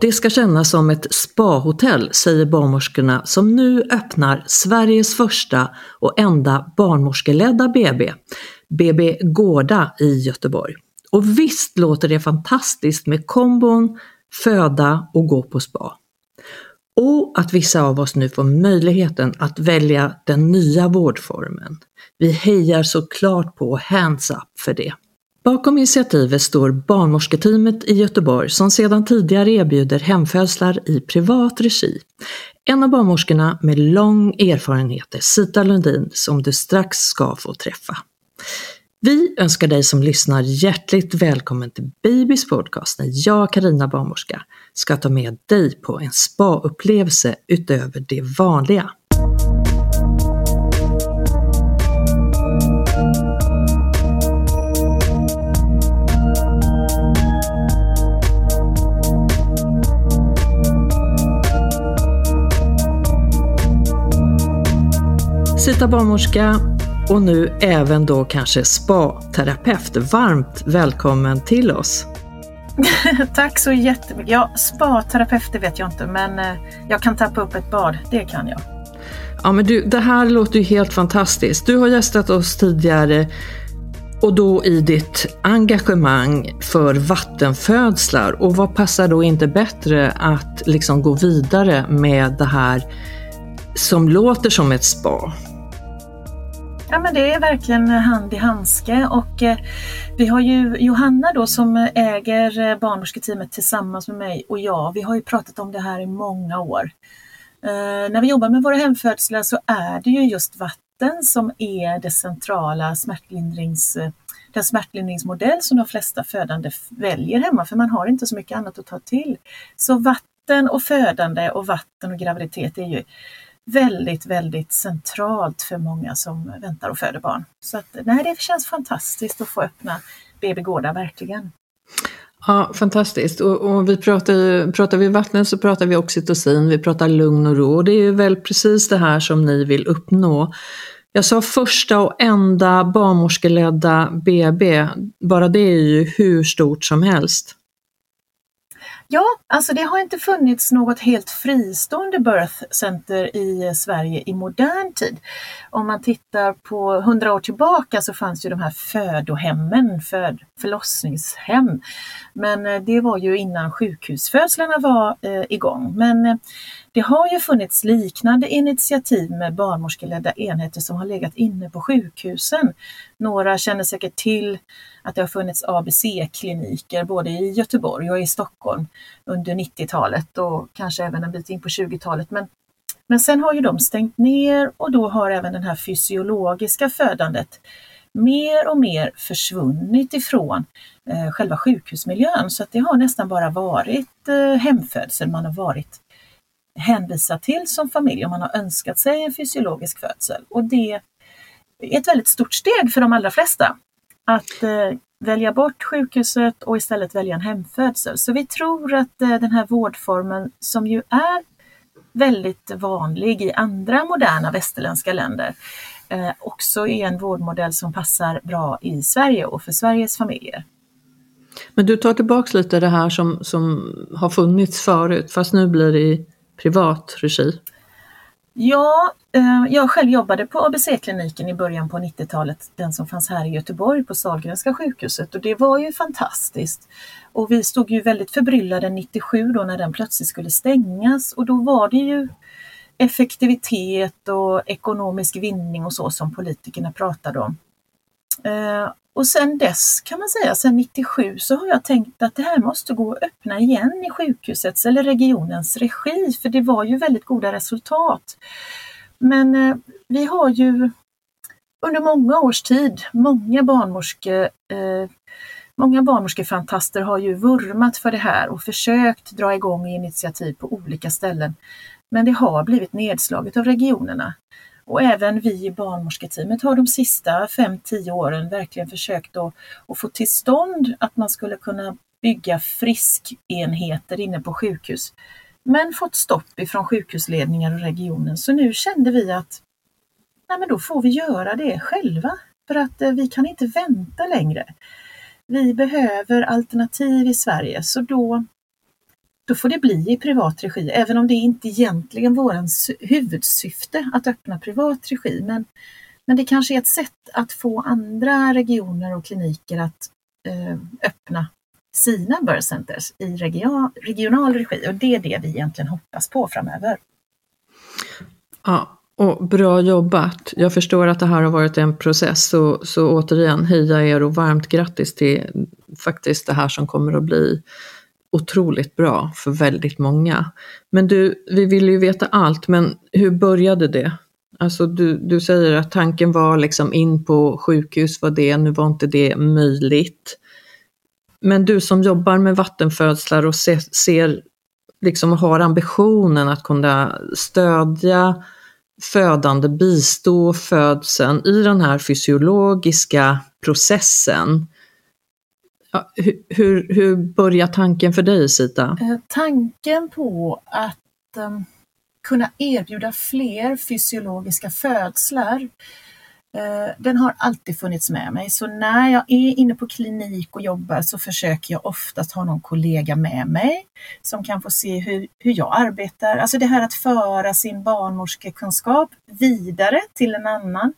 Det ska kännas som ett spahotell, säger barnmorskorna som nu öppnar Sveriges första och enda barnmorskeledda BB, BB Gårda i Göteborg. Och visst låter det fantastiskt med kombon, föda och gå på spa. Och att vissa av oss nu får möjligheten att välja den nya vårdformen. Vi hejar såklart på Hands Up för det. Bakom initiativet står barnmorsketeamet i Göteborg som sedan tidigare erbjuder hemfödslar i privat regi. En av barnmorskorna med lång erfarenhet är Sita Lundin som du strax ska få träffa. Vi önskar dig som lyssnar hjärtligt välkommen till Babys podcast när jag, Karina Barnmorska, ska ta med dig på en spa-upplevelse utöver det vanliga. Sita barnmorska och nu även då kanske spa-terapeut. Varmt välkommen till oss! Tack så jättemycket. Ja, spa-terapeut det vet jag inte men eh, jag kan tappa upp ett bad, det kan jag. Ja men du, det här låter ju helt fantastiskt. Du har gästat oss tidigare och då i ditt engagemang för vattenfödslar och vad passar då inte bättre att liksom gå vidare med det här som låter som ett spa? Ja men det är verkligen hand i handske och eh, vi har ju Johanna då som äger eh, barnmorsketeamet tillsammans med mig och jag, vi har ju pratat om det här i många år. Eh, när vi jobbar med våra hemfödslar så är det ju just vatten som är det centrala smärtlindrings, eh, den smärtlindringsmodell som de flesta födande väljer hemma för man har inte så mycket annat att ta till. Så vatten och födande och vatten och graviditet är ju väldigt, väldigt centralt för många som väntar och föder barn. Så att, nej, det känns fantastiskt att få öppna BB Gårda, verkligen. Ja, fantastiskt. Och, och, vi pratar, pratar vi vatten så pratar vi oxytocin, vi pratar lugn och ro. Och det är väl precis det här som ni vill uppnå. Jag sa första och enda barnmorskeledda BB, bara det är ju hur stort som helst. Ja, alltså det har inte funnits något helt fristående birth center i Sverige i modern tid. Om man tittar på hundra år tillbaka så fanns ju de här födohemmen, föd, förlossningshem. Men eh, det var ju innan sjukhusfödslarna var eh, igång. Men eh, det har ju funnits liknande initiativ med barnmorskeledda enheter som har legat inne på sjukhusen. Några känner säkert till att det har funnits ABC-kliniker både i Göteborg och i Stockholm under 90-talet och kanske även en bit in på 20-talet. Men, men sen har ju de stängt ner och då har även det här fysiologiska födandet mer och mer försvunnit ifrån eh, själva sjukhusmiljön så att det har nästan bara varit eh, hemfödsel man har varit hänvisa till som familj om man har önskat sig en fysiologisk födsel. Och det är ett väldigt stort steg för de allra flesta att eh, välja bort sjukhuset och istället välja en hemfödsel. Så vi tror att eh, den här vårdformen som ju är väldigt vanlig i andra moderna västerländska länder eh, också är en vårdmodell som passar bra i Sverige och för Sveriges familjer. Men du tar tillbaks lite det här som, som har funnits förut fast nu blir det i privat regi. Ja, eh, jag själv jobbade på ABC-kliniken i början på 90-talet, den som fanns här i Göteborg på Sahlgrenska sjukhuset och det var ju fantastiskt. Och vi stod ju väldigt förbryllade 97 då när den plötsligt skulle stängas och då var det ju effektivitet och ekonomisk vinning och så som politikerna pratade om. Eh, och sen dess kan man säga, sen 97 så har jag tänkt att det här måste gå att öppna igen i sjukhusets eller regionens regi för det var ju väldigt goda resultat. Men eh, vi har ju under många års tid, många barnmorske, eh, många barnmorskefantaster har ju vurmat för det här och försökt dra igång initiativ på olika ställen. Men det har blivit nedslaget av regionerna. Och även vi i barnmorsketeamet har de sista 5-10 åren verkligen försökt att, att få till stånd att man skulle kunna bygga friskenheter inne på sjukhus. Men fått stopp ifrån sjukhusledningar och regionen. Så nu kände vi att nej men då får vi göra det själva. För att eh, vi kan inte vänta längre. Vi behöver alternativ i Sverige så då då får det bli i privat regi, även om det inte egentligen är vårens huvudsyfte att öppna privat regi. Men, men det kanske är ett sätt att få andra regioner och kliniker att eh, öppna sina birth centers i regional, regional regi och det är det vi egentligen hoppas på framöver. Ja, och bra jobbat. Jag förstår att det här har varit en process så, så återigen heja er och varmt grattis till faktiskt det här som kommer att bli otroligt bra för väldigt många. Men du, vi vill ju veta allt, men hur började det? Alltså du, du säger att tanken var liksom in på sjukhus var det, nu var inte det möjligt. Men du som jobbar med vattenfödslar och ser, ser liksom har ambitionen att kunna stödja födande, bistå födseln i den här fysiologiska processen. Ja, hur, hur börjar tanken för dig Sita? Eh, tanken på att um, kunna erbjuda fler fysiologiska födslar uh, den har alltid funnits med mig. Så när jag är inne på klinik och jobbar så försöker jag oftast ha någon kollega med mig som kan få se hur, hur jag arbetar. Alltså det här att föra sin barnmorskekunskap vidare till en annan.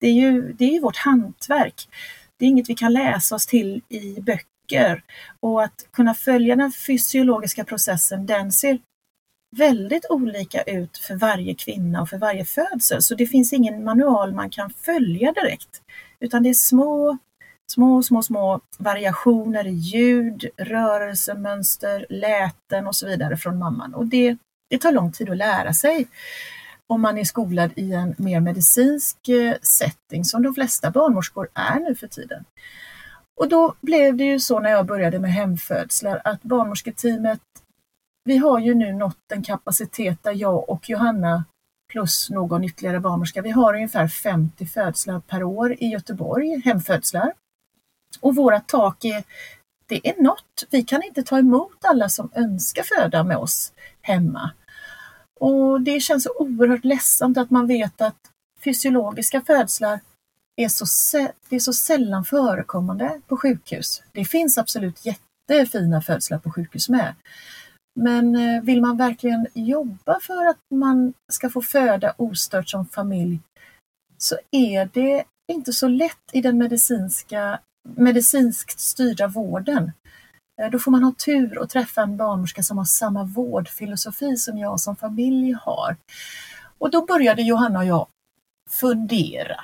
Det är ju, det är ju vårt hantverk det är inget vi kan läsa oss till i böcker. Och att kunna följa den fysiologiska processen, den ser väldigt olika ut för varje kvinna och för varje födsel. Så det finns ingen manual man kan följa direkt. Utan det är små, små, små, små variationer i ljud, rörelsemönster, läten och så vidare från mamman. Och det, det tar lång tid att lära sig om man är skolad i en mer medicinsk eh, setting som de flesta barnmorskor är nu för tiden. Och då blev det ju så när jag började med hemfödslar att barnmorsketeamet, vi har ju nu nått en kapacitet där jag och Johanna plus någon ytterligare barnmorska, vi har ungefär 50 födslar per år i Göteborg, hemfödslar. Och våra tak är, det är nått. Vi kan inte ta emot alla som önskar föda med oss hemma. Och det känns så oerhört ledsamt att man vet att fysiologiska födslar är så, det är så sällan förekommande på sjukhus. Det finns absolut jättefina födslar på sjukhus med. Men eh, vill man verkligen jobba för att man ska få föda ostört som familj så är det inte så lätt i den medicinska, medicinskt styrda vården. Eh, då får man ha tur och träffa en barnmorska som har samma vårdfilosofi som jag som familj har. Och då började Johanna och jag fundera.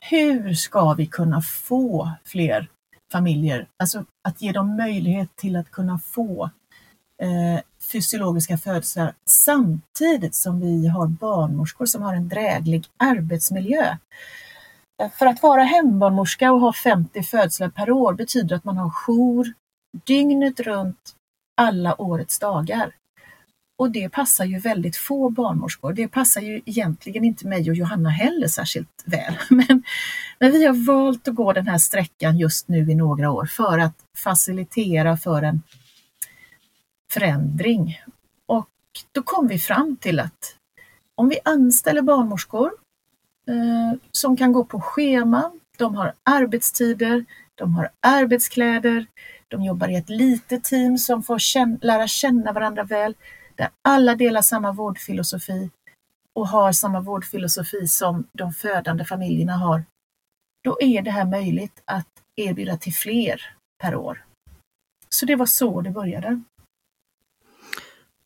Hur ska vi kunna få fler familjer, alltså att ge dem möjlighet till att kunna få eh, fysiologiska födslar samtidigt som vi har barnmorskor som har en dräglig arbetsmiljö. Eh, för att vara hembarnmorska och ha 50 födslar per år betyder att man har jour dygnet runt alla årets dagar. Och det passar ju väldigt få barnmorskor. Det passar ju egentligen inte mig och Johanna heller särskilt väl. Men, men vi har valt att gå den här sträckan just nu i några år för att facilitera för en förändring. Och då kom vi fram till att om vi anställer barnmorskor eh, som kan gå på schema, de har arbetstider, de har arbetskläder, de jobbar i ett litet team som får känna, lära känna varandra väl, där alla delar samma vårdfilosofi och har samma vårdfilosofi som de födande familjerna har, då är det här möjligt att erbjuda till fler per år. Så det var så det började.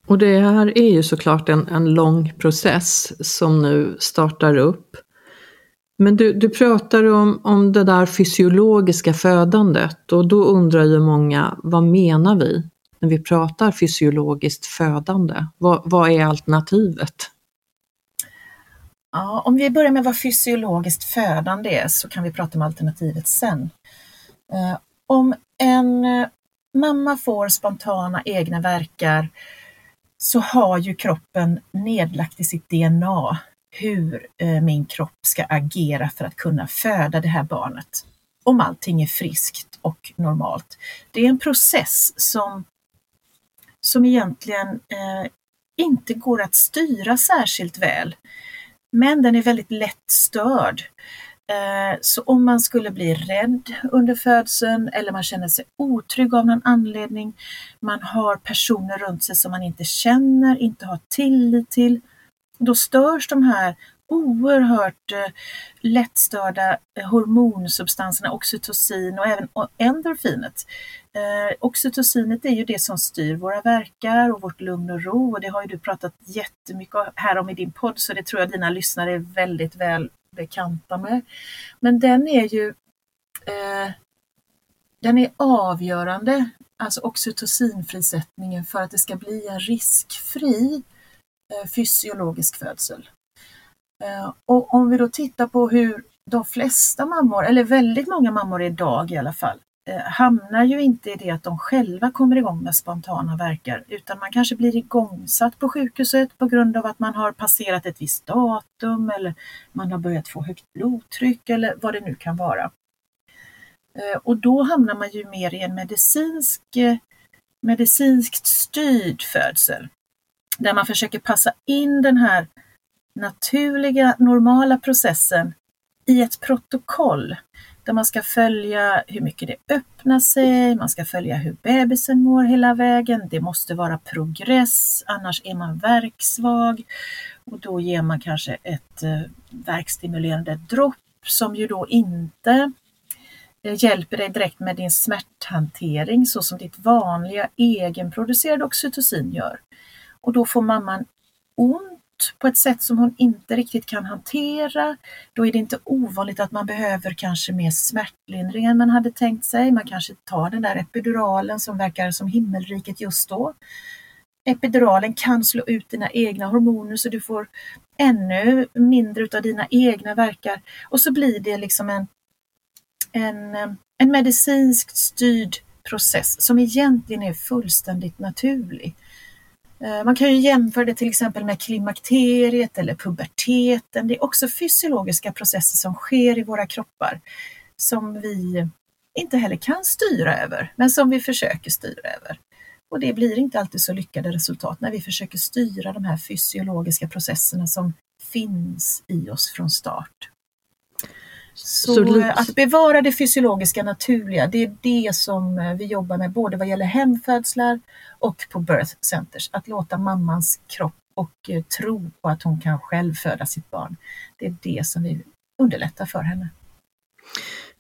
Och det här är ju såklart en, en lång process som nu startar upp. Men du, du pratar om, om det där fysiologiska födandet och då undrar ju många, vad menar vi när vi pratar fysiologiskt födande? Vad, vad är alternativet? Ja, om vi börjar med vad fysiologiskt födande är så kan vi prata om alternativet sen. Eh, om en eh, mamma får spontana egna verkar så har ju kroppen nedlagt i sitt DNA hur eh, min kropp ska agera för att kunna föda det här barnet. Om allting är friskt och normalt. Det är en process som, som egentligen eh, inte går att styra särskilt väl. Men den är väldigt lätt störd. Eh, så om man skulle bli rädd under födseln eller man känner sig otrygg av någon anledning, man har personer runt sig som man inte känner, inte har tillit till, då störs de här oerhört eh, lättstörda eh, hormonsubstanserna oxytocin och även endorfinet. Eh, oxytocinet är ju det som styr våra verkar och vårt lugn och ro och det har ju du pratat jättemycket här om i din podd så det tror jag dina lyssnare är väldigt väl bekanta med. Men den är ju eh, den är avgörande, alltså oxytocinfrisättningen för att det ska bli en riskfri eh, Eh, fysiologisk födsel. Eh, och om vi då tittar på hur de flesta mammor, eller väldigt många mammor idag i alla fall, eh, hamnar ju inte i det att de själva kommer igång med spontana verkar utan man kanske blir igångsatt på sjukhuset på grund av att man har passerat ett visst datum eller man har börjat få högt blodtryck eller vad det nu kan vara. Och då hamnar man ju mer i en medicinsk, medicinskt styrd födsel där man försöker passa in den här naturliga, normala processen i ett protokoll där man ska följa hur mycket det öppnar sig, man ska följa hur bebisen mår hela vägen. Det måste vara progress, annars är man verksvag och då ger man kanske ett eh, verkstimulerande dropp som ju då inte eh, hjälper dig direkt med din smärthantering så som ditt vanliga egenproducerade oxytocin gör. Och då får mamman ont på ett sätt som hon inte riktigt kan hantera. Då är det inte ovanligt att man behöver kanske mer smärtlindring än man hade tänkt sig. Man kanske tar den där epiduralen som verkar som himmelriket just då. Epiduralen kan slå ut dina egna hormoner så du får ännu mindre av dina egna verkar och så blir det liksom en, en, en medicinskt styrd process som egentligen är fullständigt naturlig. Eh, man kan ju jämföra det till exempel med klimakteriet eller puberteten. Det är också fysiologiska processer som sker i våra kroppar som vi inte heller kan styra över, men som vi försöker styra över. Och det blir inte alltid så lyckade resultat när vi försöker styra de här fysiologiska processerna som finns i oss från start. Så, så att bevara det fysiologiska naturliga, det är det som eh, vi jobbar med både vad gäller hemfödslar och på birth centers. Att låta mammans kropp och eh, tro på att hon kan själv föda sitt barn. Det är det som vi underlättar för henne.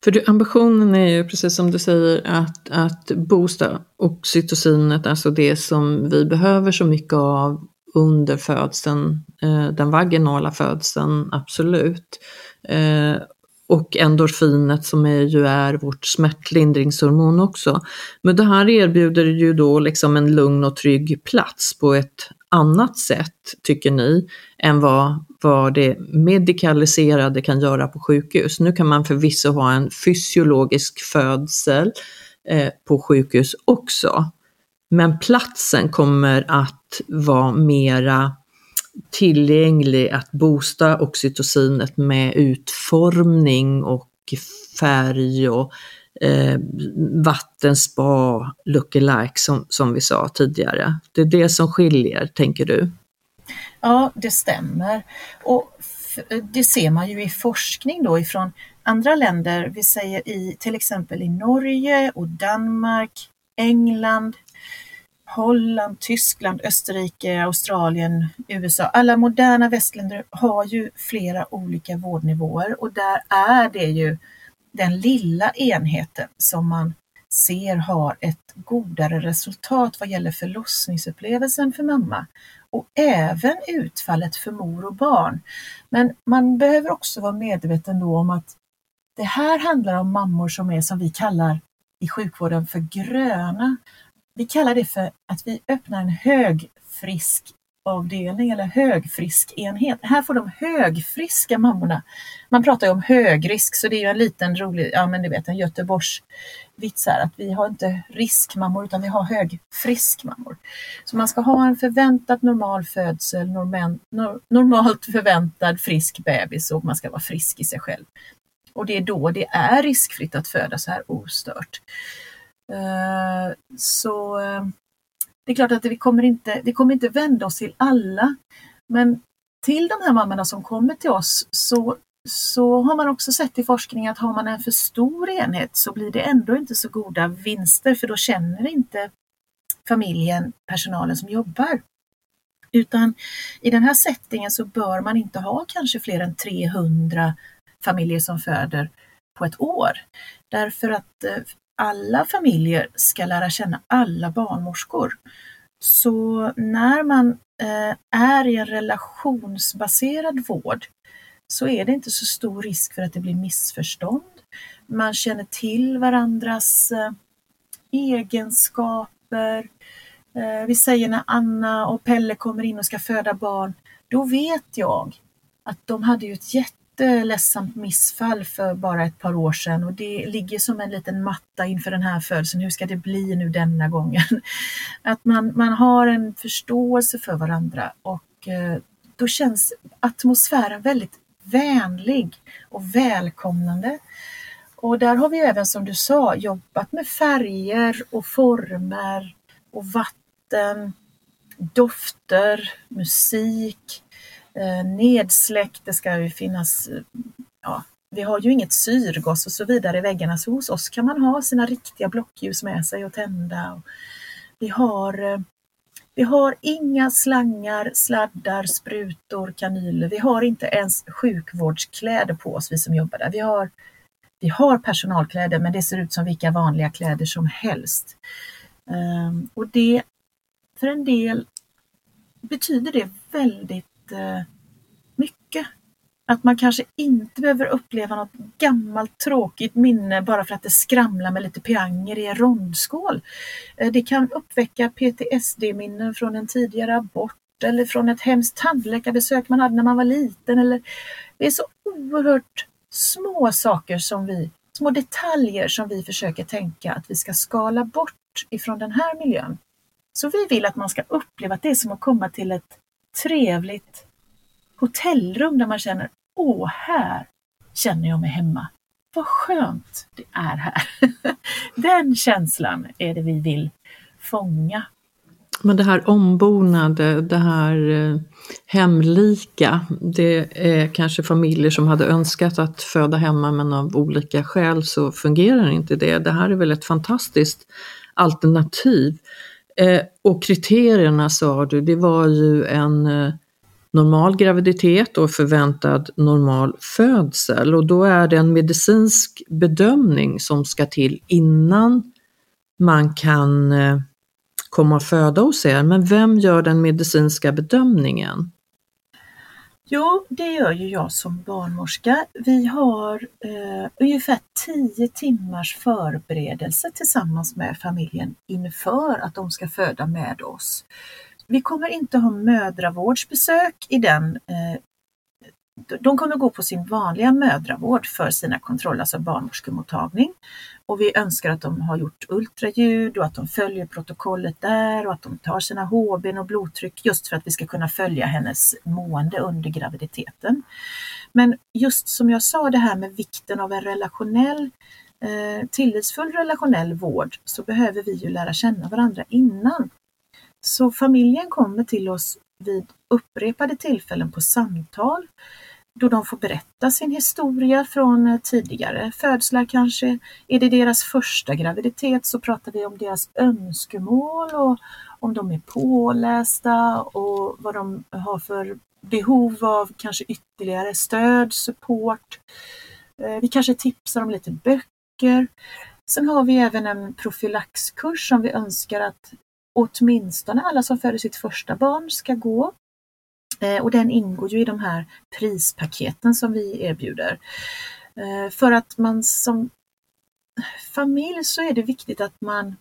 För du, ambitionen är ju precis som du säger att, att boosta oxytocinet, alltså det som vi behöver så mycket av under födseln, eh, den vaginala födseln, absolut och endorfinet som är, ju är vårt smärtlindringshormon också. Men det här erbjuder ju då liksom en lugn och trygg plats på ett annat sätt, tycker ni, än vad, vad det medikaliserade kan göra på sjukhus. Nu kan man förvisso ha en fysiologisk födsel eh, på sjukhus också, men platsen kommer att vara mera tillgänglig att boosta oxytocinet med utformning och färg och eh, vattenspa lookalike som, som vi sa tidigare. Det är det som skiljer, tänker du? Ja, det stämmer. Och det ser man ju i forskning då ifrån andra länder. Vi säger i till exempel i Norge och Danmark, England, Holland, Tyskland, Österrike, Australien, USA. Alla moderna västländer har ju flera olika vårdnivåer och där är det ju den lilla enheten som man ser har ett godare resultat vad gäller förlossningsupplevelsen för mamma och även utfallet för mor och barn. Men man behöver också vara medveten då om att det här handlar om mammor som är som vi kallar i sjukvården för gröna. Vi kallar det för att vi öppnar en högfrisk avdelning eller högfrisk enhet. Här får de högfriska mammorna. Man pratar ju om högrisk så det är ju en liten rolig, ja men du vet en Göteborgs vits här att vi har inte riskmammor utan vi har högfriskmammor. Så man ska ha en förväntat normal födsel, normal, normalt förväntad frisk bebis och man ska vara frisk i sig själv. Och det är då det är riskfritt att föda så här ostört. Eh, så eh, det är klart att vi kommer inte, vi kommer inte vända oss till alla, men till de här mammorna som kommer till oss så, så har man också sett i forskning att har man en för stor enhet så blir det ändå inte så goda vinster för då känner inte familjen personalen som jobbar. Utan i den här settingen så bör man inte ha kanske fler än 300 familjer som föder på ett år. Därför att eh, alla familjer ska lära känna alla barnmorskor. Så när man eh, är i en relationsbaserad vård så är det inte så stor risk för att det blir missförstånd. Man känner till varandras eh, egenskaper. Eh, vi säger när Anna och Pelle kommer in och ska föda barn, då vet jag att de hade ju ett jätte jätteledsamt missfall för bara ett par år sedan och det ligger som en liten matta inför den här födelsen. Hur ska det bli nu denna gången? Att man, man har en förståelse för varandra och eh, då känns atmosfären väldigt vänlig och välkomnande. Och där har vi även som du sa jobbat med färger och former och vatten, dofter, musik, Eh, nedsläckt, det ska ju finnas, eh, ja, vi har ju inget syrgas och så vidare i väggarna så hos oss kan man ha sina riktiga blockljus med sig och tända. Vi har, eh, vi har inga slangar, sladdar, sprutor, kanyler. Vi har inte ens sjukvårdskläder på oss, vi som jobbar där. Vi har, vi har personalkläder men det ser ut som vilka vanliga kläder som helst. Ehm, och det, för en del betyder det väldigt mycket. Att man kanske inte behöver uppleva något gammalt tråkigt minne bara för att det skramlar med lite pianger i en rondskål. Eh, det kan uppväcka PTSD-minnen från en tidigare abort eller från ett hemskt tandläkarbesök man hade när man var liten. Eller det är så oerhört små saker som vi, små detaljer som vi försöker tänka att vi ska skala bort ifrån den här miljön. Så vi vill att man ska uppleva att det är som att komma till ett trevligt hotellrum där man känner, åh, här känner jag mig hemma. Vad skönt det är här. Den känslan är det vi vill fånga. Men det här ombonade, det här eh, hemlika, det är kanske familjer som hade önskat att föda hemma men av olika skäl så fungerar inte det. Det här är väl ett fantastiskt alternativ. Eh, och kriterierna sa du, det var ju en eh, normal graviditet och förväntad normal födsel och då är det en medicinsk bedömning som ska till innan man kan eh, komma och föda hos er. Men vem gör den medicinska bedömningen? Jo, det gör ju jag som barnmorska. Vi har eh, ungefär 10 timmars förberedelse tillsammans med familjen inför att de ska föda med oss. Vi kommer inte ha mödravårdsbesök i den eh, de kommer gå på sin vanliga mödravård för sina kontroller, alltså barnmorskemottagning. Och vi önskar att de har gjort ultraljud och att de följer protokollet där och att de tar sina HB och blodtryck just för att vi ska kunna följa hennes mående under graviditeten. Men just som jag sa det här med vikten av en relationell eh, tillitsfull relationell vård så behöver vi ju lära känna varandra innan. Så familjen kommer till oss vid upprepade tillfällen på samtal då de får berätta sin historia från eh, tidigare födslar kanske. Är det deras första graviditet så pratar vi om deras önskemål och om de är pålästa och vad de har för behov av kanske ytterligare stöd, support. Eh, vi kanske tipsar om lite böcker. Sen har vi även en profylaxkurs som vi önskar att åtminstone alla som föder sitt första barn ska gå. Eh, och den ingår ju i de här prispaketen som vi erbjuder. Eh, för att man som familj så är det viktigt att man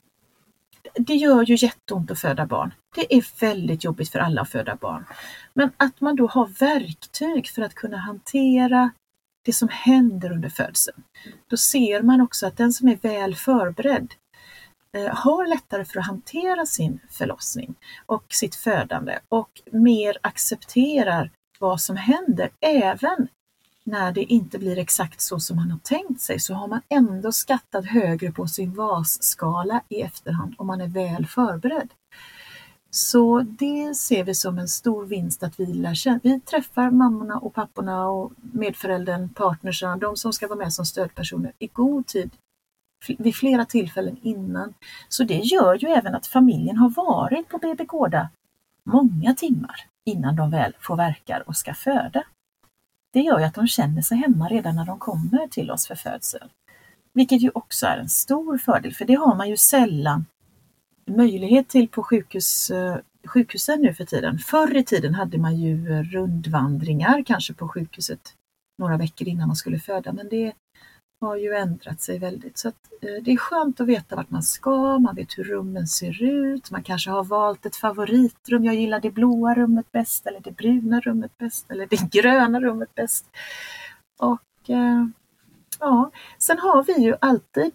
det gör ju jätteont att föda barn. Det är väldigt jobbigt för alla att föda barn. Men att man då har verktyg för att kunna hantera det som händer under födseln. Då ser man också att den som är väl förberedd Eh, har lättare för att hantera sin förlossning och sitt födande och mer accepterar vad som händer även när det inte blir exakt så som man har tänkt sig så har man ändå skattat högre på sin VAS-skala i efterhand om man är väl förberedd. Så det ser vi som en stor vinst att vi lär känna. Vi träffar mammorna och papporna och medföräldern, partnerserna, de som ska vara med som stödpersoner i god tid vid flera tillfällen innan. Så det gör ju även att familjen har varit på BB Gårda många timmar innan de väl får verkar och ska föda. Det gör ju att de känner sig hemma redan när de kommer till oss för födsel. Vilket ju också är en stor fördel, för det har man ju sällan möjlighet till på sjukhus, eh, sjukhusen nu för tiden. Förr i tiden hade man ju rundvandringar kanske på sjukhuset några veckor innan man skulle föda, men det har ju ändrat sig väldigt. Så att, eh, det är skönt att veta vart man ska, man vet hur rummen ser ut, man kanske har valt ett favoritrum. Jag gillar det blåa rummet bäst eller det bruna rummet bäst eller det gröna rummet bäst. Och eh, ja, Sen har vi ju alltid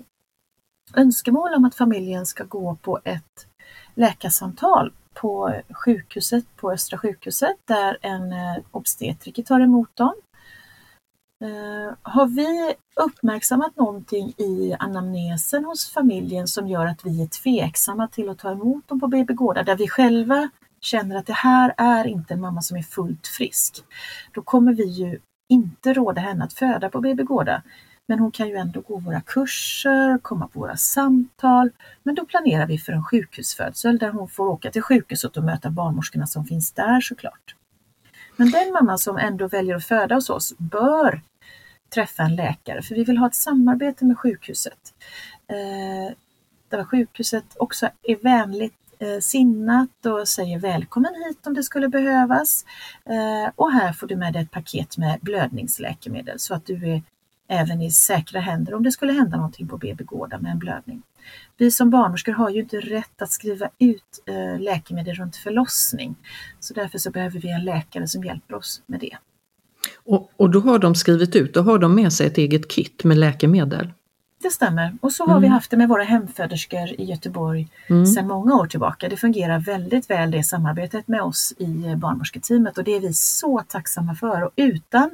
önskemål om att familjen ska gå på ett läkarsamtal på sjukhuset, på Östra sjukhuset, där en eh, obstetriker tar emot dem Eh, har vi uppmärksammat någonting i anamnesen hos familjen som gör att vi är tveksamma till att ta emot dem på BB Gårda, där vi själva känner att det här är inte en mamma som är fullt frisk, då kommer vi ju inte råda henne att föda på BB Gårda. Men hon kan ju ändå gå våra kurser, komma på våra samtal. Men då planerar vi för en sjukhusfödsel där hon får åka till sjukhuset och möta barnmorskorna som finns där såklart. Men den mamma som ändå väljer att föda hos oss bör träffa en läkare för vi vill ha ett samarbete med sjukhuset. Eh, där sjukhuset också är vänligt eh, sinnat och säger välkommen hit om det skulle behövas. Eh, och här får du med dig ett paket med blödningsläkemedel så att du är även i säkra händer om det skulle hända någonting på BB Gårda med en blödning. Vi som barnmorskor har ju inte rätt att skriva ut eh, läkemedel runt förlossning. Så därför så behöver vi en läkare som hjälper oss med det. Och, och då har de skrivit ut, då har de med sig ett eget kit med läkemedel? Det stämmer och så har mm. vi haft det med våra hemföderskor i Göteborg mm. sedan många år tillbaka. Det fungerar väldigt väl det samarbetet med oss i barnmorsketeamet och det är vi så tacksamma för. Och utan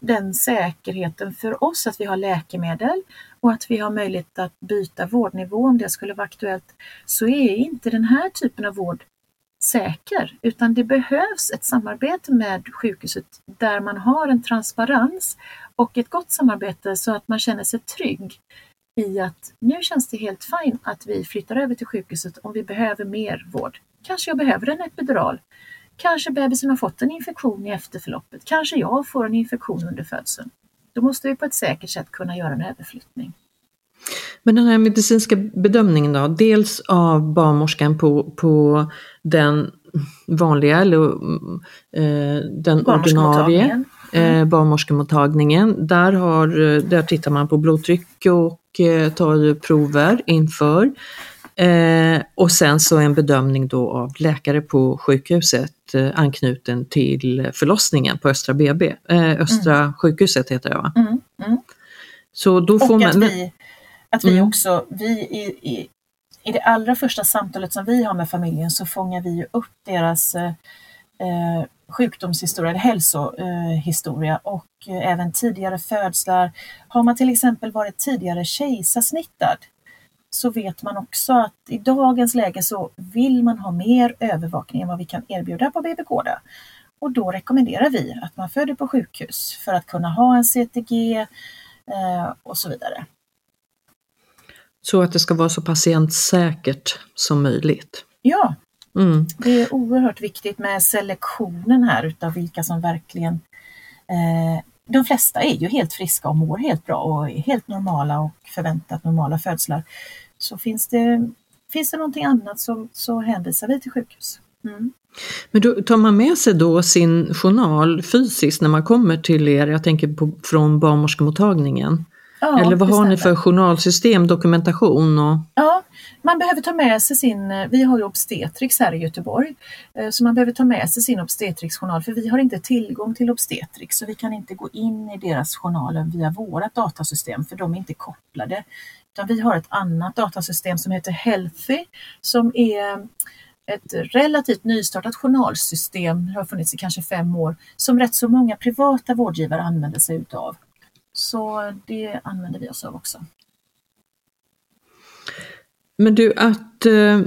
den säkerheten för oss att vi har läkemedel och att vi har möjlighet att byta vårdnivå om det skulle vara aktuellt, så är inte den här typen av vård säker, utan det behövs ett samarbete med sjukhuset där man har en transparens och ett gott samarbete så att man känner sig trygg i att nu känns det helt fint att vi flyttar över till sjukhuset om vi behöver mer vård. Kanske jag behöver en epidural. Kanske bebisen har fått en infektion i efterförloppet. Kanske jag får en infektion under födseln. Då måste vi på ett säkert sätt kunna göra en överflyttning. Men den här medicinska bedömningen då, dels av barnmorskan på, på den vanliga eller eh, den ordinarie Mm. eh, barnmorskemottagningen. Där, har, eh, där tittar man på blodtryck och eh, tar prover inför. Eh, och sen så en bedömning då av läkare på sjukhuset eh, anknuten till förlossningen på Östra BB. Eh, Östra sjukhuset heter det va? Mm, mm. Så då får Och man... att vi, att vi Mm. också, vi i, i, i det allra första samtalet som vi har med familjen så fångar vi ju upp deras eh, eh, sjukdomshistoria, eller hälsohistoria och eh, även tidigare födslar. Har man till exempel varit tidigare kejsarsnittad så vet man också att i dagens läge så vill man ha mer övervakning än vad vi kan erbjuda på BB Gårda. Och då rekommenderar vi att man föder på sjukhus för att kunna ha en CTG eh, och så vidare. Så att det ska vara så patientsäkert som möjligt. Ja, Mm. det är oerhört viktigt med selektionen här utav vilka som verkligen eh, de flesta är ju helt friska och mår helt bra och är helt normala och förväntat normala födslar. Så finns det, finns det någonting annat så, så hänvisar vi till sjukhus. Mm. Men då tar man med sig då sin journal fysiskt när man kommer till er, jag tänker på, från barnmorskemottagningen? Ja, Eller vad har ni för journalsystem, dokumentation och... Ja, man behöver ta med sig sin, vi har ju obstetrix här i Göteborg, eh, så man behöver ta med sig sin obstetrixjournal för vi har inte tillgång till obstetrix så vi kan inte gå in i deras journaler via vårat datasystem för de är inte kopplade. Utan vi har ett annat datasystem som heter Healthy som är ett relativt nystartat journalsystem, det har funnits i kanske fem år, som rätt så många privata vårdgivare använder sig utav. Så det använder vi oss av också. Men du, att, eh,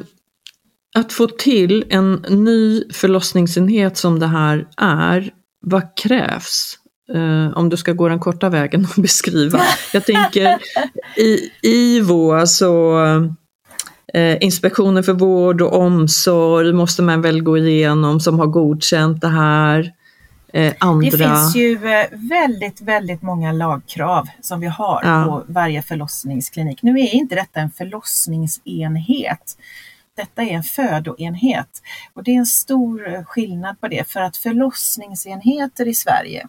att få till en ny förlossningsenhet som det här är, vad krävs? Eh, om du ska gå den korta vägen och beskriva. Jag tänker i IVO, alltså eh, Inspektionen för vård och omsorg måste man väl gå igenom som har godkänt det här. Eh, andra. Det finns ju eh, väldigt, väldigt många lagkrav som vi har Ja. på varje förlossningsklinik. Nu är inte detta en förlossningsenhet. Detta är en födoenhet och det är en stor eh, skillnad på det för att förlossningsenheter i Sverige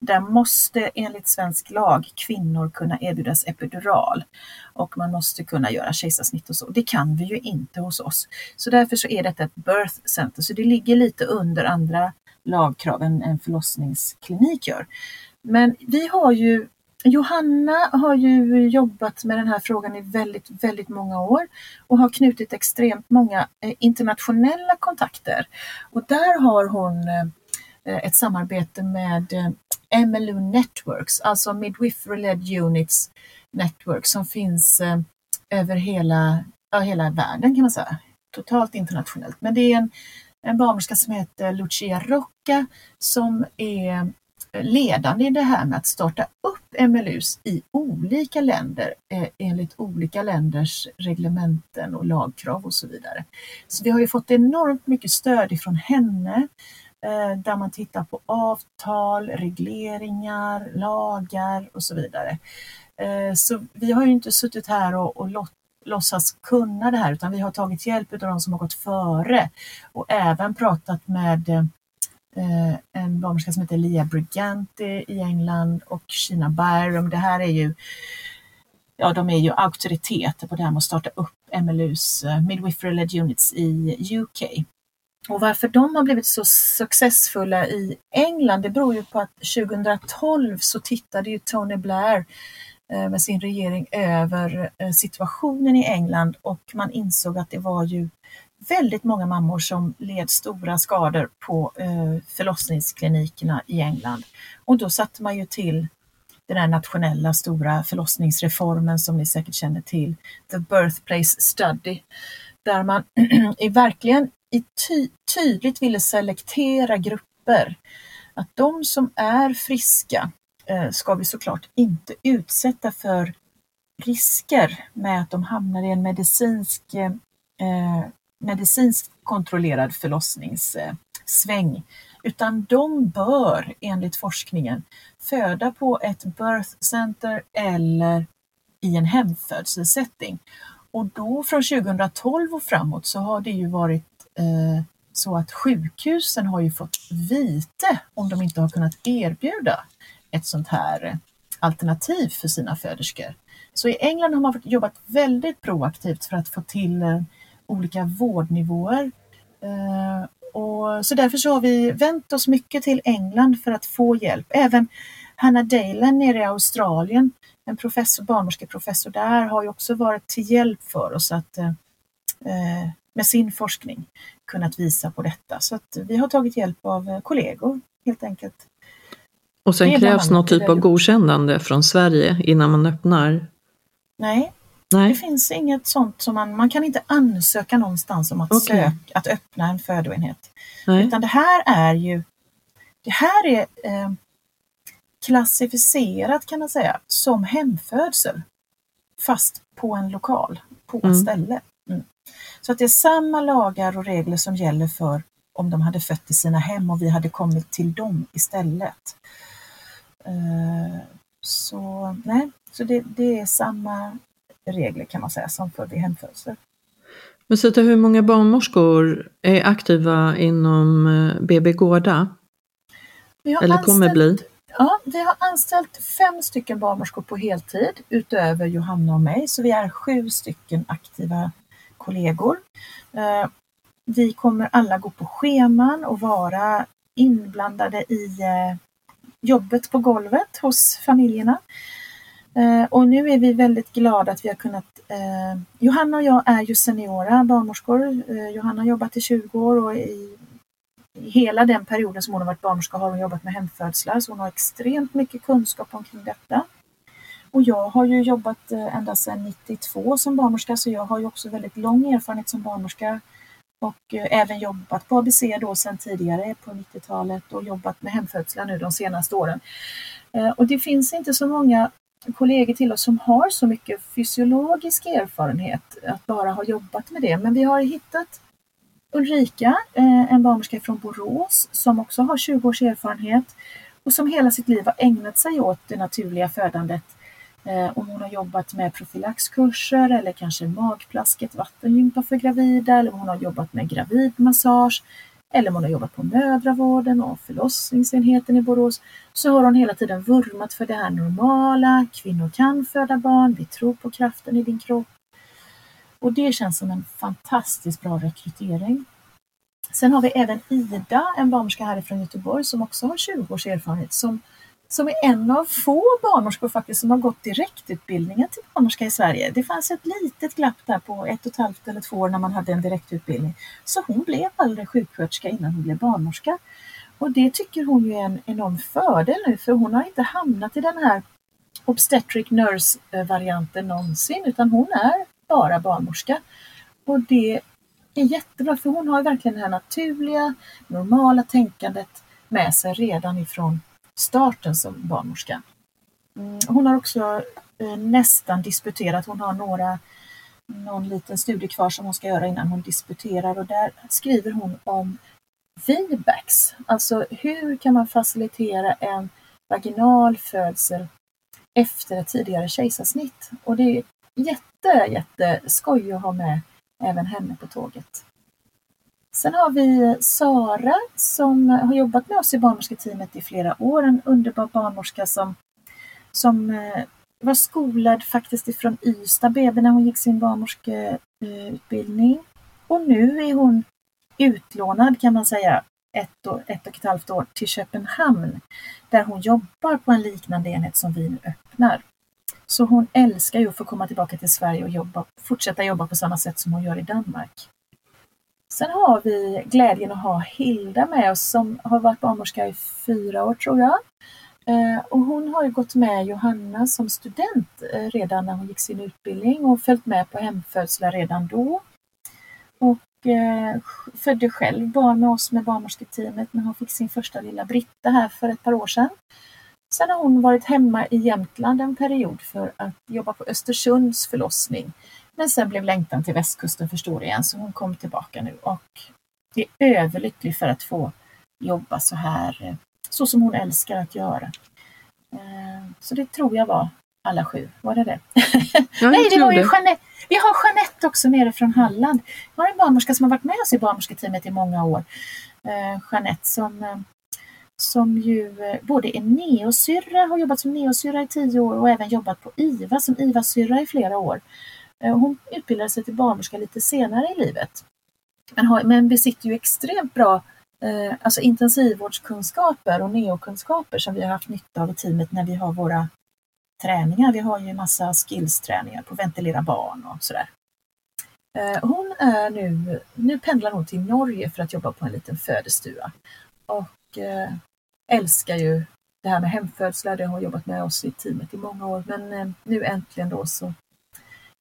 där måste enligt svensk lag kvinnor kunna erbjudas epidural och man måste kunna göra kejsarsnitt och så. Det kan vi ju inte hos oss. Så därför så är detta ett birth center, så det ligger lite under andra lagkrav än en förlossningsklinik gör. Men vi har ju Johanna har ju jobbat med den här frågan i väldigt, väldigt många år och har knutit extremt många eh, internationella kontakter. Och där har hon eh, ett samarbete med eh, MLU Networks, alltså Midwifery Led Units Network som finns över hela, ja, hela världen kan man säga. Totalt internationellt. Men det är en, en barnmorska som heter Lucia Rocca som är ledande i det här med att starta upp MLUs i olika länder eh, enligt olika länders reglementen och lagkrav och så vidare. Så vi har ju fått enormt mycket stöd ifrån henne eh, där man tittar på avtal, regleringar, lagar och så vidare. Eh, så vi har ju inte suttit här och, och lott låtsas kunna det här utan vi har tagit hjälp av de som har gått före och även pratat med eh, en barnmorska som heter Lia Briganti i England och Kina Byrum. Det här är ju Ja, de är ju auktoriteter på det här med att starta upp MLUs eh, Midwifery Led Units i UK. Och varför de har blivit så successfulla i England, det beror ju på att 2012 så tittade ju Tony Blair Eh, med sin regering över eh, situationen i England och man insåg att det var ju väldigt många mammor som led stora skador på eh, förlossningsklinikerna i England. Och då satte man ju till den här nationella stora förlossningsreformen som ni säkert känner till, The Birthplace Study, där man i verkligen i ty tydligt ville selektera grupper. Att de som är friska Eh, ska vi såklart inte utsätta för risker med att de hamnar i en medicinsk eh, eh, medicinskt kontrollerad förlossningssväng, utan de bör enligt forskningen föda på ett birth center eller i en hemfödselsättning. Och då från 2012 och framåt så har det ju varit eh, Så att sjukhusen har ju fått vite om de inte har kunnat erbjuda ett sånt här eh, alternativ för sina föderskor. Så i England har man jobbat väldigt proaktivt för att få till eh, olika vårdnivåer. Eh, och så därför så har vi vänt oss mycket till England för att få hjälp. Även Hannah Dalen nere i Australien, en professor, barnmorskeprofessor där, har ju också varit till hjälp för oss att med sin forskning kunnat visa på detta. Så att vi har tagit hjälp av kollegor helt enkelt. Och sen krävs någon typ av godkännande från Sverige innan man öppnar? Nej, Nej. det finns inget sånt som man, man kan inte ansöka någonstans om att, okay. söka, att öppna en födoenhet. Nej. Utan det här är ju, det här är eh, klassificerat kan man säga som hemfödsel fast på en lokal, på ett mm. ställe. Mm. Så att det är samma lagar och regler som gäller för om de hade fött i sina hem och vi hade kommit till dem istället. Eh, så nej, så det, det, är samma regler kan man säga som för vid hemfödsel. Men Sita, hur många barnmorskor är aktiva inom BB eh, Gårda? Eller kommer bli? Ja, vi har anställt fem stycken barnmorskor på heltid utöver Johanna och mig, så vi är sju stycken aktiva kollegor. Eh, vi kommer alla gå på scheman och vara inblandade i jobbet på golvet hos familjerna. Eh, och nu är vi väldigt glada att vi har kunnat eh, Johanna och jag är ju seniora barnmorskor. Eh, Johanna har jobbat i 20 år och i, i hela den perioden som hon har varit barnmorska har hon jobbat med hemfödslar så hon har extremt mycket kunskap omkring detta. Och jag har ju jobbat eh, ända sedan 92 som barnmorska så jag har ju också väldigt lång erfarenhet som barnmorska och eh, även jobbat på ABC då sedan tidigare på 90-talet och jobbat med hemfödslar nu de senaste åren. Eh, och det finns inte så många kollegor till oss som har så mycket fysiologisk erfarenhet att bara ha jobbat med det. Men vi har hittat Ulrika, eh, en barnmorska från Borås som också har 20 års erfarenhet och som hela sitt liv har ägnat sig åt det naturliga födandet Eh, om hon har jobbat med profylaxkurser eller kanske magplasket vattengympa för gravida eller om hon har jobbat med gravidmassage eller om hon har jobbat på mödravården och förlossningsenheten i Borås så har hon hela tiden vurmat för det här normala. Kvinnor kan föda barn, vi tror på kraften i din kropp. Och det känns som en fantastiskt bra rekrytering. Sen har vi även Ida, en barnmorska härifrån Göteborg som också har 20 års erfarenhet som som är en av få barnmorskor faktiskt som har gått direktutbildningen till barnmorska i Sverige. Det fanns ett litet glapp där på ett och ett halvt eller två år när man hade en direktutbildning. Så hon blev aldrig sjuksköterska innan hon blev barnmorska. Och det tycker hon ju är en enorm fördel nu för hon har inte hamnat i den här obstetric nurse-varianten någonsin utan hon är bara barnmorska. Och det är jättebra för hon har verkligen det här naturliga, normala tänkandet med sig redan ifrån starten som barnmorska. Mm, hon har också eh, nästan disputerat, hon har några, någon liten studie kvar som hon ska göra innan hon disputerar och där skriver hon om VBACs, alltså hur kan man facilitera en vaginal födsel efter ett tidigare kejsarsnitt. Och det är jätte, jätteskoj att ha med även henne på tåget. Sen har vi Sara som har jobbat med oss i barnmorsketeamet i flera år. En underbar barnmorska som, som eh, var skolad faktiskt ifrån Ystad BB när hon gick sin barnmorskeutbildning. Och nu är hon utlånad kan man säga ett och, ett och ett halvt år till Köpenhamn där hon jobbar på en liknande enhet som vi nu öppnar. Så hon älskar ju att få komma tillbaka till Sverige och jobba, fortsätta jobba på samma sätt som hon gör i Danmark. Sen har vi glädjen att ha Hilda med oss som har varit barnmorska i fyra år tror jag. Eh, och hon har ju gått med Johanna som student eh, redan när hon gick sin utbildning och följt med på hemfödslar redan då. Och eh, födde själv barn med oss med barnmorsketeamet när hon fick sin första lilla Britta här för ett par år sedan. Sen har hon varit hemma i Jämtland en period för att jobba på Östersunds förlossning men sen blev längtan till västkusten för stor igen så hon kom tillbaka nu och är överlycklig för att få jobba så här, så som hon älskar att göra. Eh, så det tror jag var alla sju, var det det? Nej, det var ju Jeanette. Vi har Jeanette också nere från Halland. Vi har en barnmorska som har varit med oss i barnmorsketeamet i många år. Eh, Jeanette som, eh, som ju eh, både är neosyrra, har jobbat som neosyrra i tio år och även jobbat på IVA som IVA-syrra i flera år. Eh, hon utbildade sig till barnmorska lite senare i livet. Men, har, men besitter ju extremt bra eh, alltså intensivvårdskunskaper och neokunskaper som vi har haft nytta av i teamet när vi har våra träningar. Vi har ju massa skillsträningar på ventilera barn och sådär. Eh, hon är nu, nu pendlar hon till Norge för att jobba på en liten födestua och eh, älskar ju det här med hemfödslar. Det har hon jobbat med oss i teamet i många år men eh, nu äntligen då så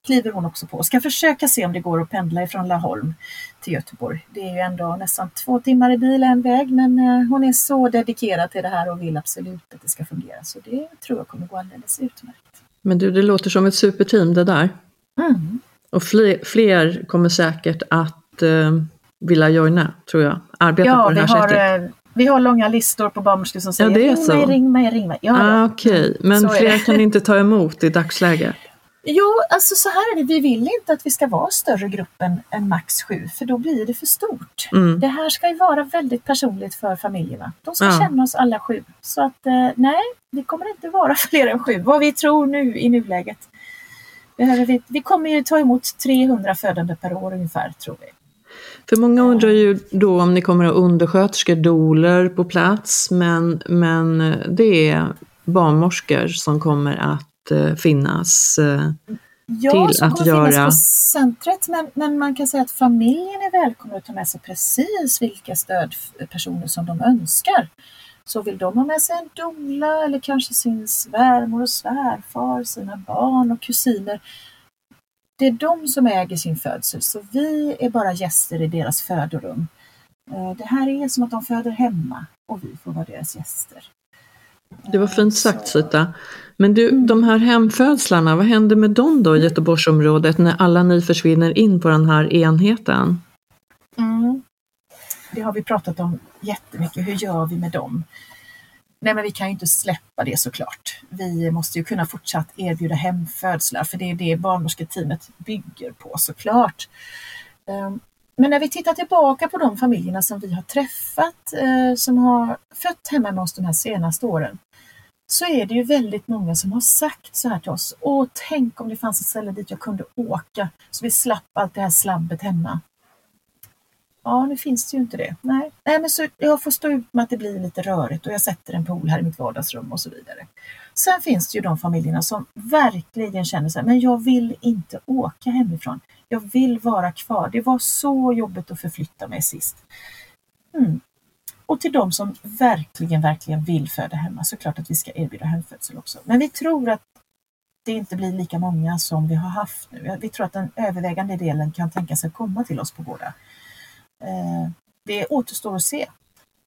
kliver hon också på. Ska försöka se om det går att pendla ifrån Laholm till Göteborg. Det är ju ändå nästan två timmar i bil en väg men eh, hon är så dedikerad till det här och vill absolut att det ska fungera så det tror jag kommer gå alldeles utmärkt. Men du, det låter som ett superteam det där. Mm. Och fler, fler, kommer säkert att eh, vilja joina, tror jag. Arbeta ja, på det här vi har, sättet. eh, vi har långa listor på barnmorskor som säger Ja, ring mig, ring mig, ring mig. Ja, ah. Okej, men Så fler kan inte ta emot i dagsläget. Jo, alltså så här är det. Vi vill inte att vi ska vara större grupp än, än max sju, för då blir det för stort. Mm. Det här ska ju vara väldigt personligt för familjerna. De ska Ja. känna oss alla sju. Så att eh, nej, det kommer inte vara fler än sju, vad vi tror nu i nuläget. Behöver vi, vi kommer ju ta emot 300 födande per år ungefär, tror vi. För många undrar ju då om ni kommer att ha undersköterskor, doler på plats, men, men det är barnmorskor som kommer att eh, finnas. eh, Ja, till att kommer finnas göra- på centret, men, men man kan säga att familjen är välkommen att ta med sig precis vilka stödpersoner som de önskar. Så vill de ha med sig en doula eller kanske sin svärmor och svärfar, sina barn och kusiner. Det är de som äger sin födsel, så vi är bara gäster i deras födorum. Eh, Det här är som att de föder hemma och vi får vara deras gäster. Det var fint sagt Sita. Men du, Mm. de här hemfödslarna, vad händer med dem då i Göteborgsområdet när alla ni försvinner in på den här enheten? Mm. Det har vi pratat om jättemycket. Hur gör vi med dem? Nej, men vi kan ju inte släppa det såklart. Vi måste ju kunna fortsatt erbjuda hemfödslar för det är det barnmorsketeamet bygger på såklart. Ehm, Men när vi tittar tillbaka på de familjerna som vi har träffat eh, som har fött hemma med oss de här senaste åren så är det ju väldigt många som har sagt så här till oss. Åh, tänk om det fanns ett ställe dit jag kunde åka så vi slapp allt det här slabbet hemma. Ja, nu finns det ju inte det. Nej, Nej men så jag får stå ut med att det blir lite rörigt och jag sätter en pool här i mitt vardagsrum och så vidare. Sen finns det ju de familjerna som verkligen känner sig, men jag vill inte åka hemifrån. Jag vill vara kvar. Det var så jobbigt att förflytta mig sist. Mm. Och till de som verkligen, verkligen vill föda hemma så klart att vi ska erbjuda hemfödsel också. Men vi tror att det inte blir lika många som vi har haft nu. Vi tror att den övervägande delen kan tänka sig komma till oss på båda. Eh, Det återstår att se.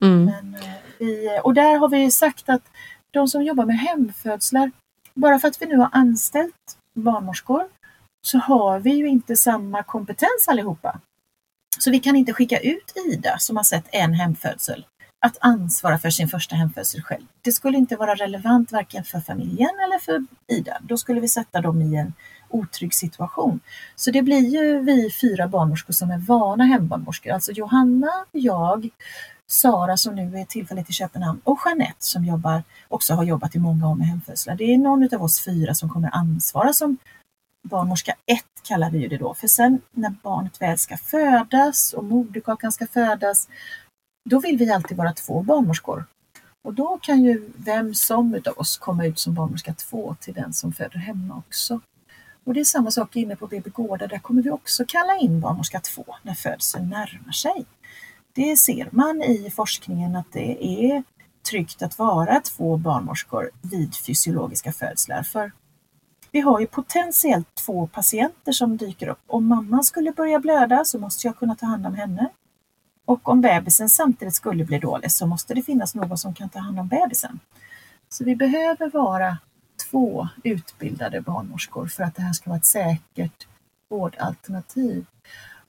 Mm. Men eh, vi, och där har vi sagt att de som jobbar med hemfödslar, bara för att vi nu har anställt barnmorskor så har vi ju inte samma kompetens allihopa. Så vi kan inte skicka ut Ida som har sett en hemfödsel att ansvara för sin första hemfödsel själv. Det skulle inte vara relevant varken för familjen eller för Ida. Då skulle vi sätta dem i en otrygg situation. Så det blir ju vi fyra barnmorskor som är vana hembarnmorskor, alltså Johanna, jag, Sara som nu är tillfälligt i Köpenhamn och Jeanette som jobbar, också har jobbat i många år med hemfödslar. Det är någon av oss fyra som kommer ansvara som barnmorska 1 kallar vi ju det då. För sen när barnet väl ska födas och moderkakan ska födas, då vill vi alltid vara två barnmorskor. Och då kan ju vem som utav oss komma ut som barnmorska 2 till den som föder hemma också. Och det är samma sak inne på BB Gårda, där kommer vi också kalla in barnmorska 2 när födseln närmar sig. Det ser man i forskningen att det är tryggt att vara två barnmorskor vid fysiologiska födslar. För vi har ju potentiellt två patienter som dyker upp. Om mamman skulle börja blöda så måste jag kunna ta hand om henne. Och om bebisen samtidigt skulle bli dålig så måste det finnas någon som kan ta hand om bebisen. Så vi behöver vara två utbildade barnmorskor för att det här ska vara ett säkert vårdalternativ.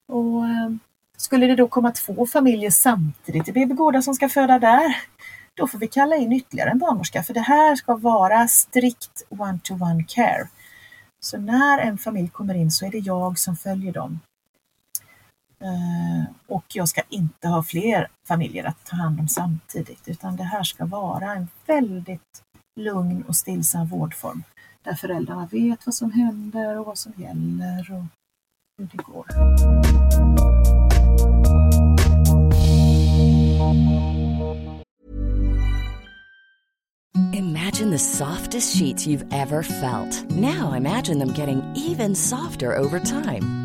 Och, eh, skulle det då komma två familjer samtidigt i BB Gårda som ska föda där, då får vi kalla in ytterligare en barnmorska för det här ska vara strikt one-to-one care. Så när en familj kommer in så är det jag som följer dem. Eh, och jag ska inte ha fler familjer att ta hand om samtidigt utan det här ska vara en väldigt lugn och stillsam vårdform där föräldrarna vet vad som händer och vad som gäller och hur det går. Imagine the softest sheets you've ever felt. Now imagine them getting even softer over time.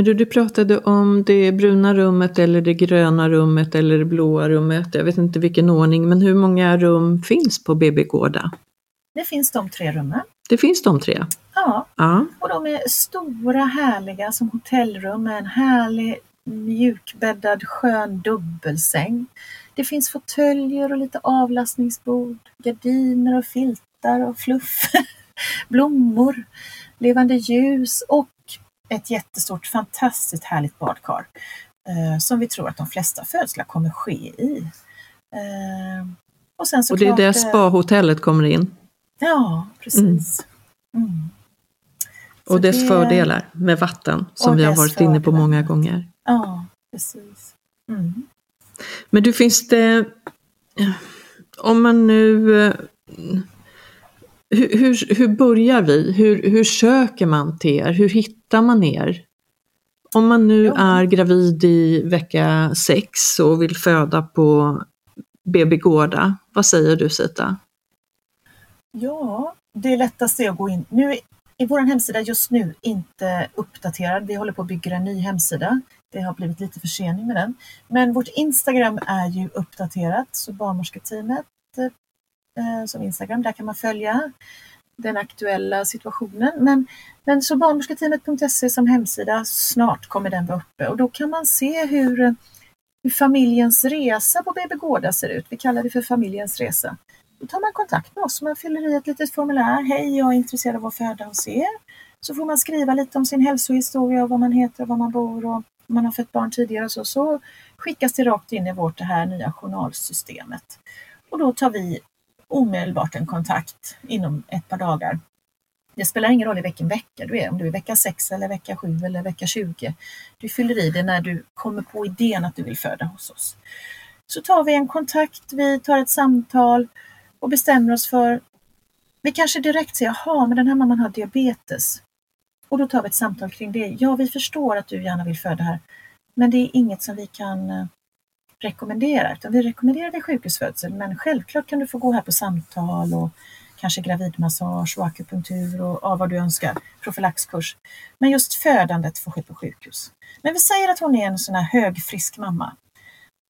Men du, du pratade om det bruna rummet eller det gröna rummet eller det blåa rummet. Jag vet inte vilken ordning, men hur många rum finns på BB Gårda? Det finns de tre rummen. Det finns de tre? Ja, Ja. och de är stora härliga som hotellrum med en härlig mjukbäddad skön dubbelsäng. Det finns fåtöljer och lite avlastningsbord, gardiner och filtar och fluff, blommor, levande ljus och ett jättestort fantastiskt härligt badkar eh, som vi tror att de flesta födslar kommer ske i. Eh, och, sen Och det är där eh, spahotellet kommer in Ja, precis. Mm. Så och dess det- fördelar med vatten som Och vi har varit inne på fördelar. många gånger. Ja, precis. Mm. Men du, finns det... Om man nu... Hur, hur, hur börjar vi? Hur, hur söker man till er? Hur hittar man er? Om man nu Ja. är gravid i vecka sex och vill föda på BB Gårda, vad säger du Sita? Ja, det lättaste är att gå in. Nu är vår hemsida just nu inte uppdaterad. Vi håller på att bygga en ny hemsida. Det har blivit lite försening med den. Men vårt Instagram är ju uppdaterat, så barnmorsketeamet Eh, som Instagram, där kan man följa den aktuella situationen. Men, men så barnmorsketeamet.se som hemsida, snart kommer den vara uppe och då kan man se hur, hur familjens resa på BB Gårda ser ut. Vi kallar det för familjens resa. Då tar man kontakt med oss, man fyller i ett litet formulär. Hej, jag är intresserad av att föda hos er. Så får man skriva lite om sin hälsohistoria, och vad man heter, och var man bor och om man har fött barn tidigare och så. Så skickas det rakt in i vårt det här nya journalsystemet. Och då tar vi omedelbart en kontakt inom ett par dagar. Det spelar ingen roll i vilken vecka du är, om du är vecka 6 eller vecka 7 eller vecka 20. Du fyller i det när du kommer på idén att du vill föda hos oss. Så tar vi en kontakt, vi tar ett samtal och bestämmer oss för, vi kanske direkt säger, jaha, men den här mamman har diabetes. Och då tar vi ett samtal kring det. Ja, vi förstår att du gärna vill föda här, men det är inget som vi kan eh, rekommendera, utan vi rekommenderar dig sjukhusfödsel, men självklart kan du få gå här på samtal och kanske gravidmassage och akupunktur och ja, vad du önskar, profylaxkurs. Men just födandet får ske på sjukhus. Men vi säger att hon är en sån här högfrisk mamma.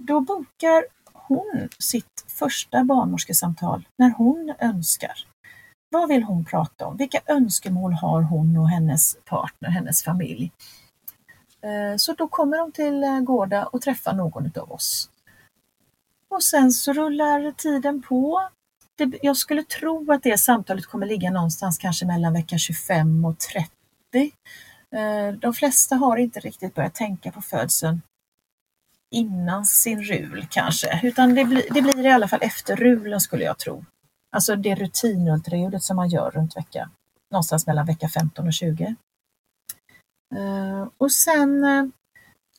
Då bokar hon sitt första barnmorskesamtal när hon önskar. Vad vill hon prata om? Vilka önskemål har hon och hennes partner, hennes familj? Eh, så då kommer de till eh, Gårda och träffar någon av oss. Och sen så rullar tiden på. Jag skulle tro att det samtalet kommer ligga någonstans kanske mellan vecka 25 och 30. Eh, de flesta har inte riktigt börjat tänka på födseln innan sin rul kanske, utan det blir, det blir i alla fall efter rulen skulle jag tro. Alltså det rutinultraljudet som man gör runt vecka, någonstans mellan vecka 15 och 20. Eh, och sen, eh,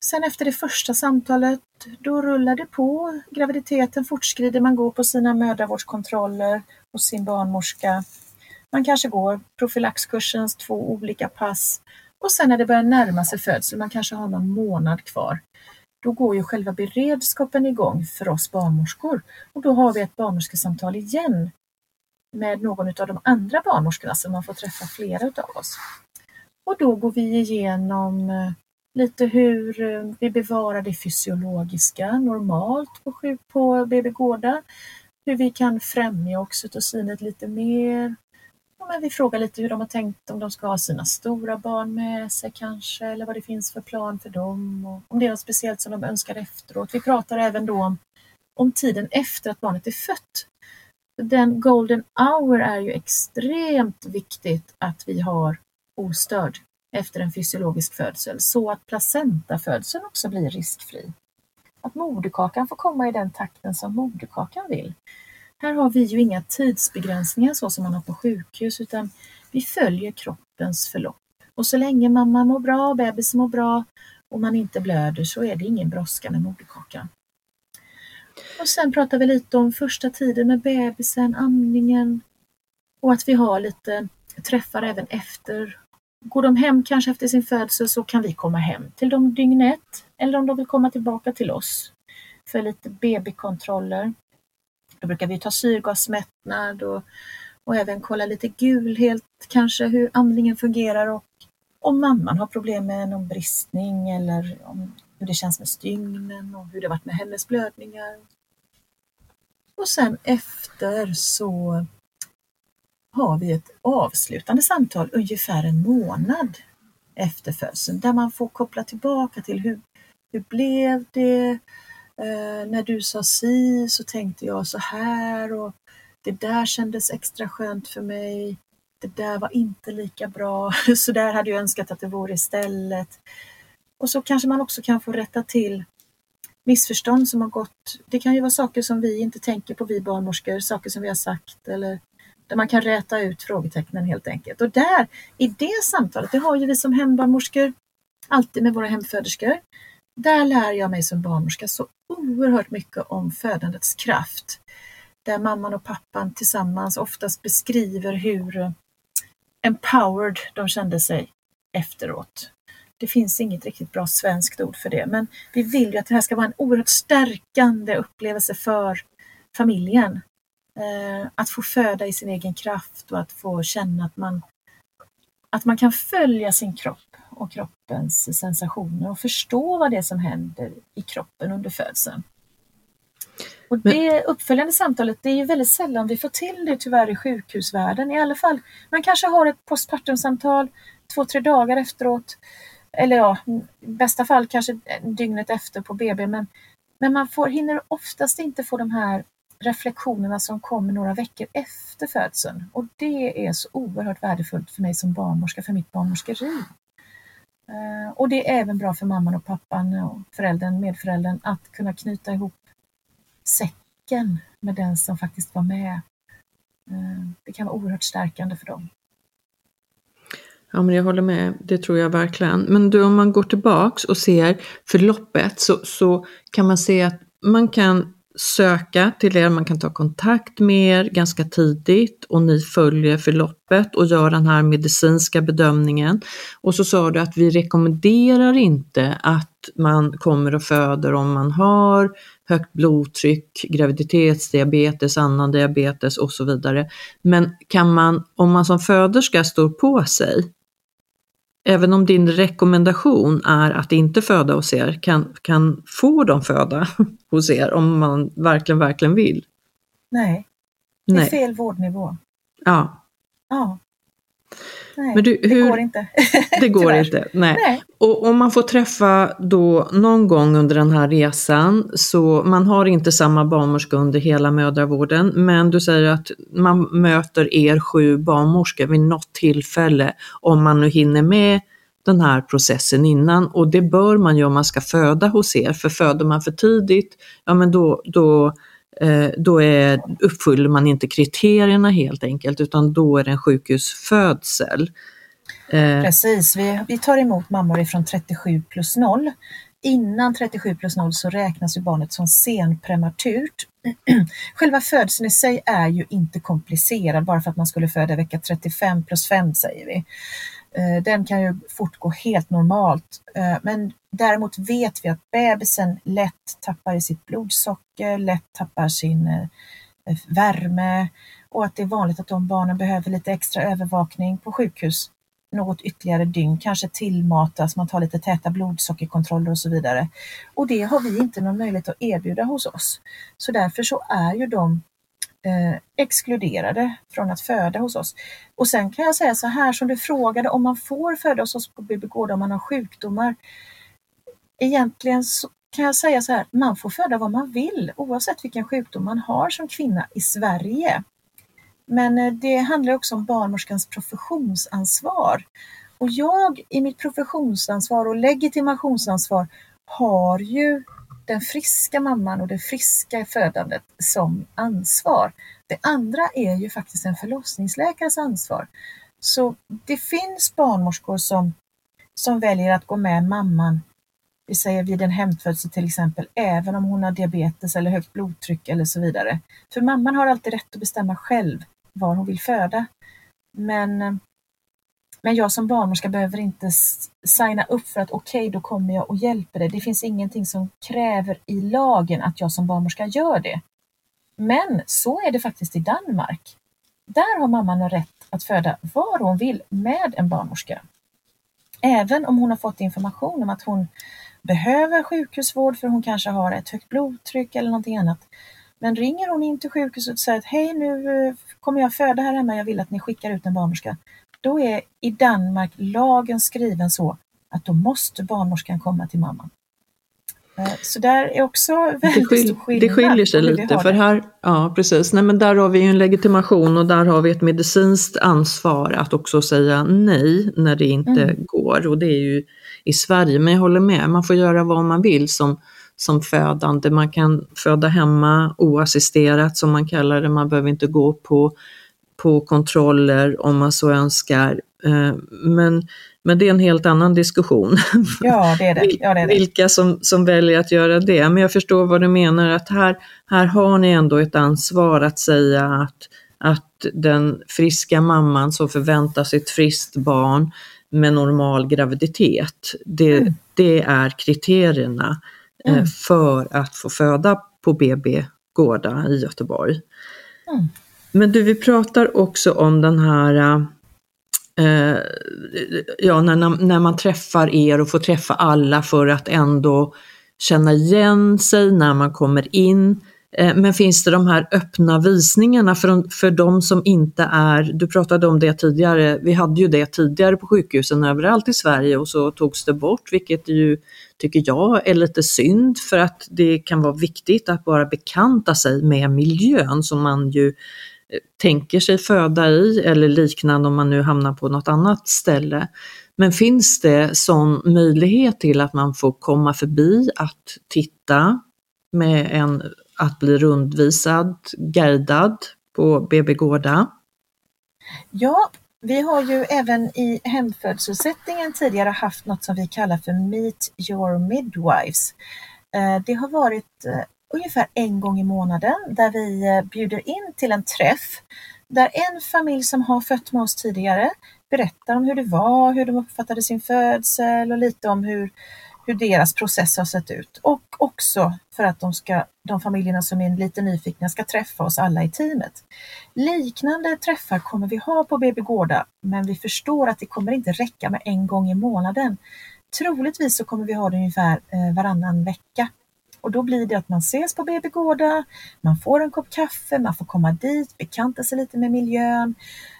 sen efter det första samtalet, då rullar det på. Graviditeten fortskrider, man går på sina mödravårdskontroller hos sin barnmorska. Man kanske går profylaxkursens två olika pass och sen när det börjar närma sig födsel, man kanske har någon månad kvar, då går ju själva beredskapen igång för oss barnmorskor och då har vi ett barnmorskesamtal igen med någon av de andra barnmorskorna så man får träffa flera utav oss. Och då går vi igenom eh, lite hur eh, vi bevarar det fysiologiska normalt på, på BB Gårda, hur vi kan främja oxytocinet lite mer. Ja, men vi frågar lite hur de har tänkt om de ska ha sina stora barn med sig kanske, eller vad det finns för plan för dem, och om det är något speciellt som de önskar efteråt. Vi pratar även då om, om tiden efter att barnet är fött. Den golden hour är ju extremt viktigt att vi har ostörd efter en fysiologisk födsel så att placentafödseln också blir riskfri. Att moderkakan får komma i den takten som moderkakan vill. Här har vi ju inga tidsbegränsningar så som man har på sjukhus utan vi följer kroppens förlopp. Och så länge mamma mår bra, bebisen mår bra och man inte blöder så är det ingen brådska med moderkakan. Och sen pratar vi lite om första tiden med bebisen, amningen och att vi har lite träffar även efter. Går de hem kanske efter sin födsel så kan vi komma hem till dem dygnet eller om de vill komma tillbaka till oss för lite BB-kontroller. Då brukar vi ta syrgasmättnad och, och även kolla lite gulhet, kanske hur amningen fungerar och om mamman har problem med någon bristning eller om hur det känns med stygnen och hur det varit med hennes blödningar. Och sen efter så har vi ett avslutande samtal ungefär en månad efter födseln där man får koppla tillbaka till hur, hur blev det? Eh, när du sa si så tänkte jag så här och det där kändes extra skönt för mig. Det där var inte lika bra, så där hade jag önskat att det vore istället. Och så kanske man också kan få rätta till missförstånd som har gått. Det kan ju vara saker som vi inte tänker på, vi barnmorskor, saker som vi har sagt eller där man kan räta ut frågetecknen helt enkelt. Och där, i det samtalet, det har ju vi som hembarnmorskor alltid med våra hemföderskor. Där lär jag mig som barnmorska så oerhört mycket om födandets kraft. Där mamman och pappan tillsammans oftast beskriver hur empowered de kände sig efteråt. Det finns inget riktigt bra svenskt ord för det, men vi vill ju att det här ska vara en oerhört stärkande upplevelse för familjen. Eh, att få föda i sin egen kraft och att få känna att man, att man kan följa sin kropp och kroppens sensationer och förstå vad det är som händer i kroppen under födseln. Och det uppföljande samtalet, det är ju väldigt sällan vi får till det tyvärr i sjukhusvärlden. I alla fall, man kanske har ett postpartumsamtal två, tre dagar efteråt. Eller ja, i bästa fall kanske dygnet efter på BB. Men, men man får, hinner oftast inte få de här reflektionerna som kommer några veckor efter födseln. Och det är så oerhört värdefullt för mig som barnmorska, för mitt barnmorskeri. Eh, och det är även bra för mamman och pappan och föräldern, medföräldern att kunna knyta ihop säcken med den som faktiskt var med. Eh, det kan vara oerhört stärkande för dem. Ja, men jag håller med, det tror jag verkligen. Men du, om man går tillbaks och ser förloppet så, så kan man se att man kan söka till er, man kan ta kontakt med er ganska tidigt och ni följer förloppet och gör den här medicinska bedömningen. Och så sa du att vi rekommenderar inte att man kommer och föder om man har högt blodtryck, graviditetsdiabetes, annan diabetes och så vidare. Men kan man, om man som föderska står på sig, även om din rekommendation är att inte föda hos er, kan, kan få dem föda hos er om man verkligen, verkligen vill? Nej, det är Nej. fel vårdnivå. Ja. Ja. Nej, du, hur, det går inte. det går inte, nej. nej. Och om man får träffa då någon gång under den här resan, så man har inte samma barnmorska under hela mödravården, men du säger att man möter er sju barnmorskor vid något tillfälle, om man nu hinner med den här processen innan och det bör man ju om man ska föda hos er, för föder man för tidigt, ja men då, då Eh, då är, uppfyller man inte kriterierna helt enkelt utan då är det en sjukhusfödsel. Eh, Precis, vi, vi tar emot mammor ifrån 37 plus 0. Innan 37 plus 0 så räknas ju barnet som senprematurt. Själva födseln i sig är ju inte komplicerad bara för att man skulle föda vecka 35 plus 5 säger vi. Eh, den kan ju fortgå helt normalt. Eh, men däremot vet vi att bebisen lätt tappar i sitt blodsocker, lätt tappar sin eh, värme och att det är vanligt att de barnen behöver lite extra övervakning på sjukhus något ytterligare dygn, kanske tillmatas, man tar lite täta blodsockerkontroller och så vidare. Och det har vi inte någon möjlighet att erbjuda hos oss. Så därför så är ju de eh, exkluderade från att föda hos oss. Och sen kan jag säga så här som du frågade om man får föda hos oss på BB-gård om man har sjukdomar. Egentligen så kan jag säga så här, man får föda vad man vill oavsett vilken sjukdom man har som kvinna i Sverige. Men eh, det handlar också om barnmorskans professionsansvar. Och jag i mitt professionsansvar och legitimationsansvar har ju den friska mamman och det friska födandet som ansvar. Det andra är ju faktiskt en förlossningsläkares ansvar. Så det finns barnmorskor som, som väljer att gå med mamman, vi säger vid en hemfödsel till exempel, även om hon har diabetes eller högt blodtryck eller så vidare. För mamman har alltid rätt att bestämma själv var hon vill föda. Men, eh, men jag som barnmorska behöver inte signa upp för att okej, okay, då kommer jag och hjälper dig. Det finns ingenting som kräver i lagen att jag som barnmorska gör det. Men så är det faktiskt i Danmark. Där har mamman rätt att föda var hon vill med en barnmorska. Även om hon har fått information om att hon behöver sjukhusvård för hon kanske har ett högt blodtryck eller någonting annat men ringer hon in till sjukhuset och säger att hej nu eh, kommer jag föda här hemma, jag vill att ni skickar ut en barnmorska. Då är i Danmark lagen skriven så att då måste barnmorskan komma till mamman. Eh, så där är också väldigt det skil stor skillnad. Det skiljer sig lite för här, ja precis, nej men där har vi ju en legitimation och där har vi ett medicinskt ansvar att också säga nej när det inte mm. går och det är ju i Sverige, men jag håller med, man får göra vad man vill som som födande. Man kan föda hemma oassisterat som man kallar det, man behöver inte gå på, på kontroller om man så önskar. Eh, men, men det är en helt annan diskussion. Ja, det är det. Ja, det, är det. Vilka som, som väljer att göra det. Men jag förstår vad du menar, att här, här har ni ändå ett ansvar att säga att, att den friska mamman som förväntar sig ett friskt barn med normal graviditet, det, mm. det är kriterierna mm. för att få föda på BB Gårda i Göteborg. Mm. Men du, vi pratar också om den här eh, ja, när, när man träffar er och får träffa alla för att ändå känna igen sig när man kommer in. Eh, men finns det de här öppna visningarna för, för de som inte är, du pratade om det tidigare, vi hade ju det tidigare på sjukhusen överallt i Sverige och så togs det bort, vilket ju tycker jag är lite synd för att det kan vara viktigt att bara bekanta sig med miljön som man ju eh, tänker sig föda i eller liknande om man nu hamnar på något annat ställe. Men finns det sån möjlighet till att man får komma förbi att titta med en, att bli rundvisad, guidad på BB Gårda? Ja, vi har ju även i hemfödselsättningen tidigare haft något som vi kallar för Meet your midwives. Eh, det har varit eh, ungefär en gång i månaden där vi eh, bjuder in till en träff där en familj som har fött med oss tidigare berättar om hur det var, hur de uppfattade sin födsel och lite om hur hur deras process har sett ut och också för att de, ska, de familjerna som är lite nyfikna ska träffa oss alla i teamet. Liknande träffar kommer vi ha på BB Gårda, men vi förstår att det kommer inte räcka med en gång i månaden. Troligtvis så kommer vi ha det ungefär eh, varannan vecka. Och då blir det att man ses på BB Gårda, man får en kopp kaffe, man får komma dit, bekanta sig lite med miljön,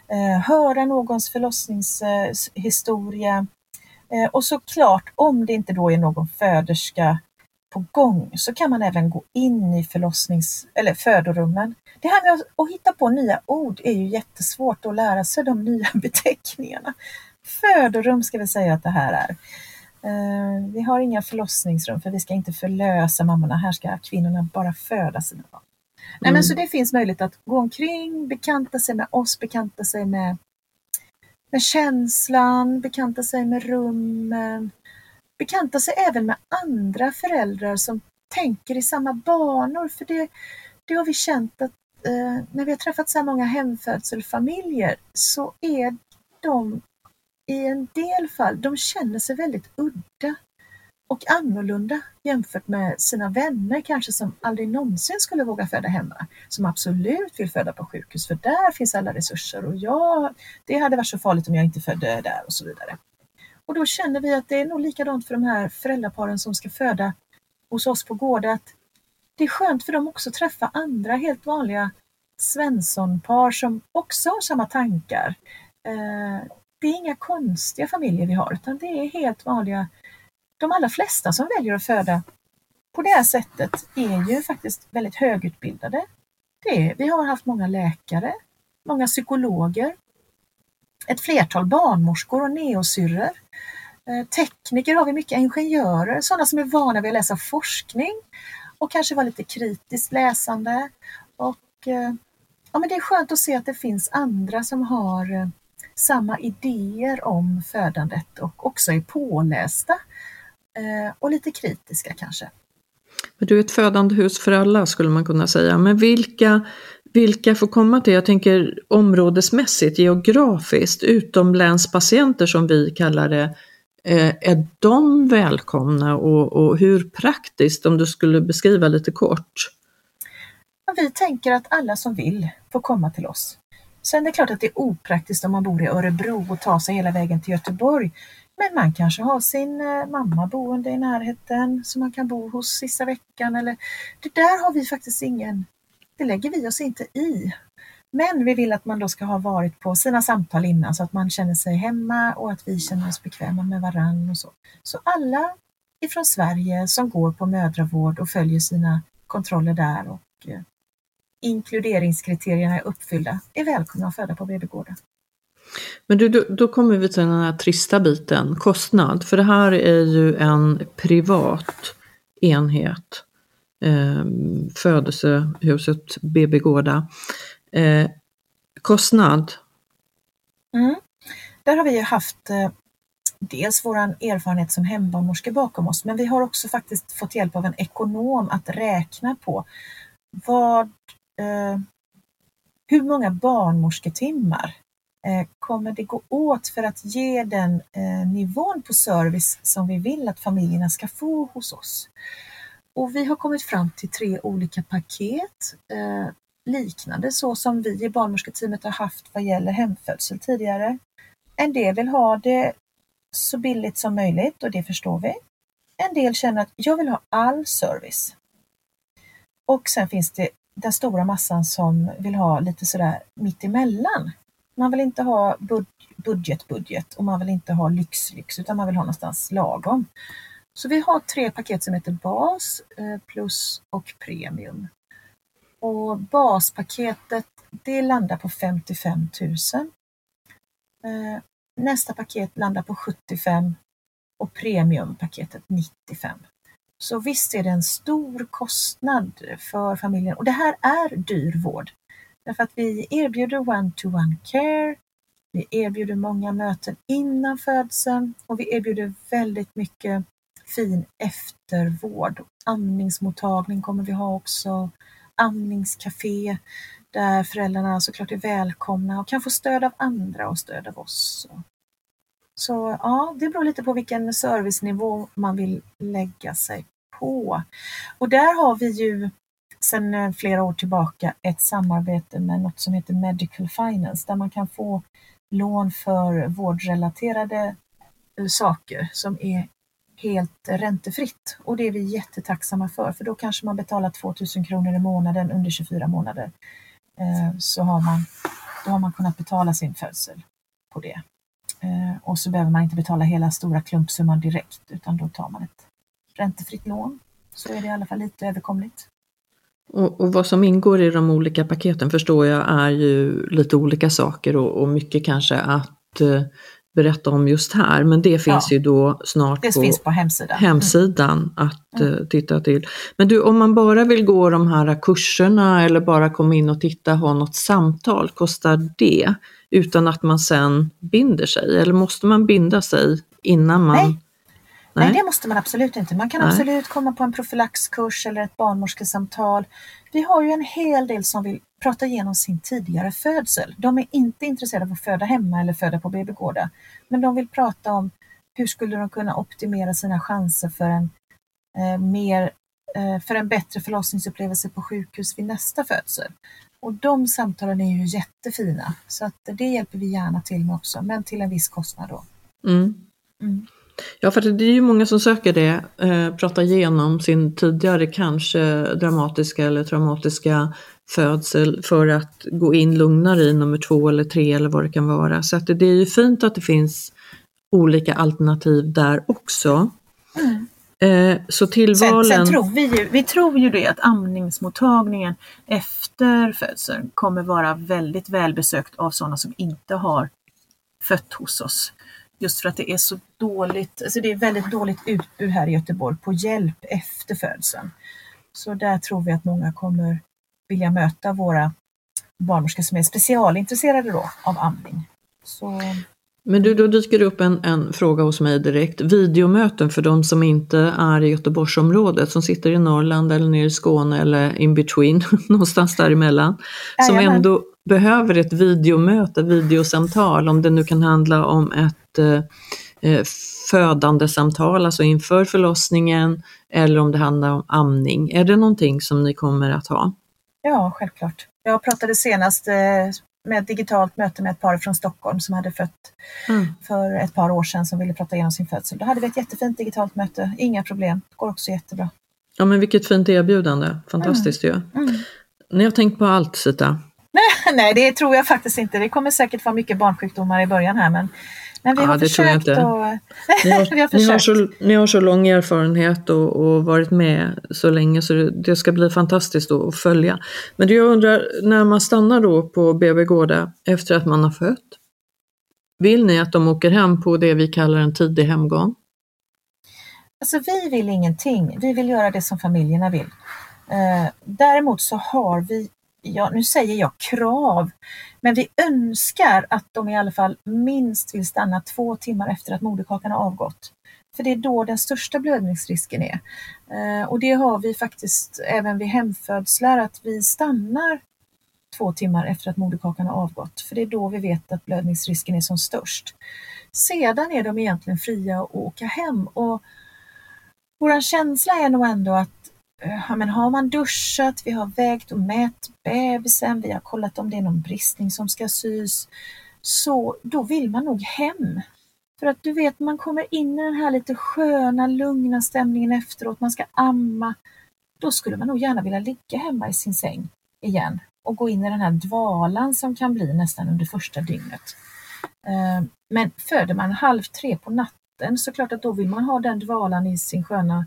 eh, höra någons förlossningshistoria, Eh, och såklart, om det inte då är någon föderska på gång så kan man även gå in i förlossnings eller födorummen. Det här med att hitta på nya ord är ju jättesvårt att lära sig de nya beteckningarna. Födorum ska vi säga att det här är. Eh, vi har inga förlossningsrum för vi ska inte förlösa mammorna. Här ska kvinnorna bara föda sina barn. Mm. Nej, men så det finns möjlighet att gå omkring, bekanta sig med oss, bekanta sig med med känslan, bekanta sig med rummen, bekanta sig även med andra föräldrar som tänker i samma banor. För det, det har vi känt att eh, när vi har träffat så här många hemfödselfamiljer så är de i en del fall, de känner sig väldigt udda och annorlunda jämfört med sina vänner kanske som aldrig någonsin skulle våga föda hemma. Som absolut vill föda på sjukhus för där finns alla resurser och ja, det hade varit så farligt om jag inte födde där och så vidare. Och då känner vi att det är nog likadant för de här föräldraparen som ska föda hos oss på gården. det är skönt för dem också att träffa andra helt vanliga Svenssonpar som också har samma tankar. Eh, det är inga konstiga familjer vi har utan det är helt vanliga de allra flesta som väljer att föda på det här sättet är ju faktiskt väldigt högutbildade. Det är, vi har haft många läkare, många psykologer, ett flertal barnmorskor och neosyrror. Eh, tekniker har vi mycket, ingenjörer, sådana som är vana vid att läsa forskning och kanske vara lite kritiskt läsande. Och, eh, ja, men det är skönt att se att det finns andra som har eh, samma idéer om födandet och också är pålästa Eh, och lite kritiska kanske. Men du är ett födande hus för alla skulle man kunna säga. Men vilka, vilka får komma till, jag tänker områdesmässigt, geografiskt, utomlänspatienter som vi kallar det, eh, är de välkomna och, och hur praktiskt, om du skulle beskriva lite kort? Vi tänker att alla som vill får komma till oss. Sen är det klart att det är opraktiskt om man bor i Örebro och tar sig hela vägen till Göteborg. Men man kanske har sin eh, mamma boende i närheten som man kan bo hos sista veckan eller det där har vi faktiskt ingen, det lägger vi oss inte i. Men vi vill att man då ska ha varit på sina samtal innan så att man känner sig hemma och att vi känner oss bekväma med varann och så. Så alla ifrån Sverige som går på mödravård och följer sina kontroller där och eh, inkluderingskriterierna är uppfyllda är välkomna att föda på BB-gården. Men du, då, då kommer vi till den här trista biten, kostnad. För det här är ju en privat enhet. Eh, födelsehuset BB Gårda. Eh, kostnad? Mm. Där har vi ju haft eh, dels vår erfarenhet som hembarnmorska bakom oss, men vi har också faktiskt fått hjälp av en ekonom att räkna på vad, eh, hur många barnmorsketimmar Eh, kommer det gå åt för att ge den eh, nivån på service som vi vill att familjerna ska få hos oss? Och vi har kommit fram till tre olika paket eh, liknande så som vi i barnmorsketeamet har haft vad gäller hemfödsel tidigare. En del vill ha det så billigt som möjligt och det förstår vi. En del känner att jag vill ha all service. Och sen finns det den stora massan som vill ha lite sådär mittemellan. Man vill inte ha budget, budget och man vill inte ha lyx, lyx utan man vill ha någonstans lagom. Så vi har tre paket som heter bas, eh, plus och premium. Och baspaketet det landar på 55 000. Eh, nästa paket landar på 75 och premiumpaketet 95. Så visst är det en stor kostnad för familjen och det här är dyr vård. Därför att vi erbjuder one-to-one care, vi erbjuder många möten innan födseln och vi erbjuder väldigt mycket fin eftervård. Amningsmottagning kommer vi ha också, amningscafé där föräldrarna såklart är välkomna och kan få stöd av andra och stöd av oss. Så ja, det beror lite på vilken servicenivå man vill lägga sig på. Och där har vi ju sedan eh, flera år tillbaka ett samarbete med något som heter Medical Finance där man kan få lån för vårdrelaterade eh, saker som är helt räntefritt och det är vi jättetacksamma för för då kanske man betalar 2000 kronor i månaden under 24 månader. Eh, så har man, då har man kunnat betala sin födsel på det. Och så behöver man inte betala hela stora klumpsumman direkt utan då tar man ett räntefritt lån. Så är det i alla fall lite överkomligt. Och, och, vad som ingår i de olika paketen förstår jag är ju lite olika saker och, och mycket kanske att eh, berätta om just här. Men det finns ja, ju då snart det på, finns på hemsidan, hemsidan mm. att mm. Eh, titta till. Men du, om man bara vill gå de här kurserna eller bara komma in och titta, ha något samtal, kostar det? Utan att man sen binder sig? Eller måste man binda sig innan man... Nej. Nej, Nej det måste man absolut inte. Man kan Nej. absolut komma på en profylaxkurs eller ett barnmorskesamtal. Vi har ju en hel del som vill prata igenom sin tidigare födsel. De är inte intresserade av att föda hemma eller föda på BB-gårdar, men de vill prata om hur skulle de kunna optimera sina chanser för en eh, mer eh, för en bättre förlossningsupplevelse på sjukhus vid nästa födsel. Och de samtalen är ju jättefina, så att det hjälper vi gärna till med också, men till en viss kostnad då. Mm. Mm. Ja, för det är ju många som söker det, eh, prata igenom sin tidigare kanske dramatiska eller traumatiska födsel för att gå in lugnare i nummer två eller tre eller vad det kan vara. Så att det, det är ju fint att det finns olika alternativ där också. Mm. Eh, så tillvalen... Sen, sen, tror vi ju, vi tror ju det att amningsmottagningen efter födseln kommer vara väldigt välbesökt av sådana som inte har fött hos oss. Just för att det är så dåligt, alltså det är väldigt dåligt utbud här i Göteborg på hjälp efter födseln. Så där tror vi att många kommer vilja möta våra barnmorskor som är specialintresserade då av amning. Så... Men du, då dyker det upp en, en fråga hos mig direkt. Videomöten för de som inte är i Göteborgsområdet, som sitter i Norrland eller nere i Skåne eller in between, någonstans däremellan. Som ändå behöver ett videomöte, videosamtal, om det nu kan handla om ett eh, eh, födande samtal, alltså inför förlossningen, eller om det handlar om amning. Är det någonting som ni kommer att ha? Ja, självklart. Jag pratade senast eh, med ett digitalt möte med ett par från Stockholm som hade fött mm. för ett par år sedan som ville prata igenom sin födsel. Då hade vi ett jättefint digitalt möte, inga problem, det går också jättebra. Ja men vilket fint erbjudande, fantastiskt mm. ju. Mm. Ni har tänkt på allt Sita? Nej, nej, det tror jag faktiskt inte. Det kommer säkert vara mycket barnsjukdomar i början här men men vi, ja, har det tror jag inte. Och... Ni har, har ni, har så, ni har så lång erfarenhet och, och varit med så länge så det, det ska bli fantastiskt att följa. Men jag undrar, när man stannar då på BB Gårda efter att man har fött, vill ni att de åker hem på det vi kallar en tidig hemgång? Alltså vi vill ingenting, vi vill göra det som familjerna vill. Eh, däremot så har vi ja, nu säger jag krav, men vi önskar att de i alla fall minst vill stanna två timmar efter att moderkakan har avgått. För det är då den största blödningsrisken är. Eh, och det har vi faktiskt även vid hemfödslar, att vi stannar två timmar efter att moderkakan har avgått. För det är då vi vet att blödningsrisken är som störst. Sedan är de egentligen fria att åka hem och vår känsla är nog ändå att Eh, ja, men har man duschat, vi har vägt och mätt bebisen, vi har kollat om det är någon bristning som ska sys, så då vill man nog hem. För att du vet, man kommer in i den här lite sköna, lugna stämningen efteråt, man ska amma. Då skulle man nog gärna vilja ligga hemma i sin säng igen och gå in i den här dvalan som kan bli nästan under första dygnet. Eh, men föder man halv tre på natten så klart att då vill man ha den dvalan i sin sköna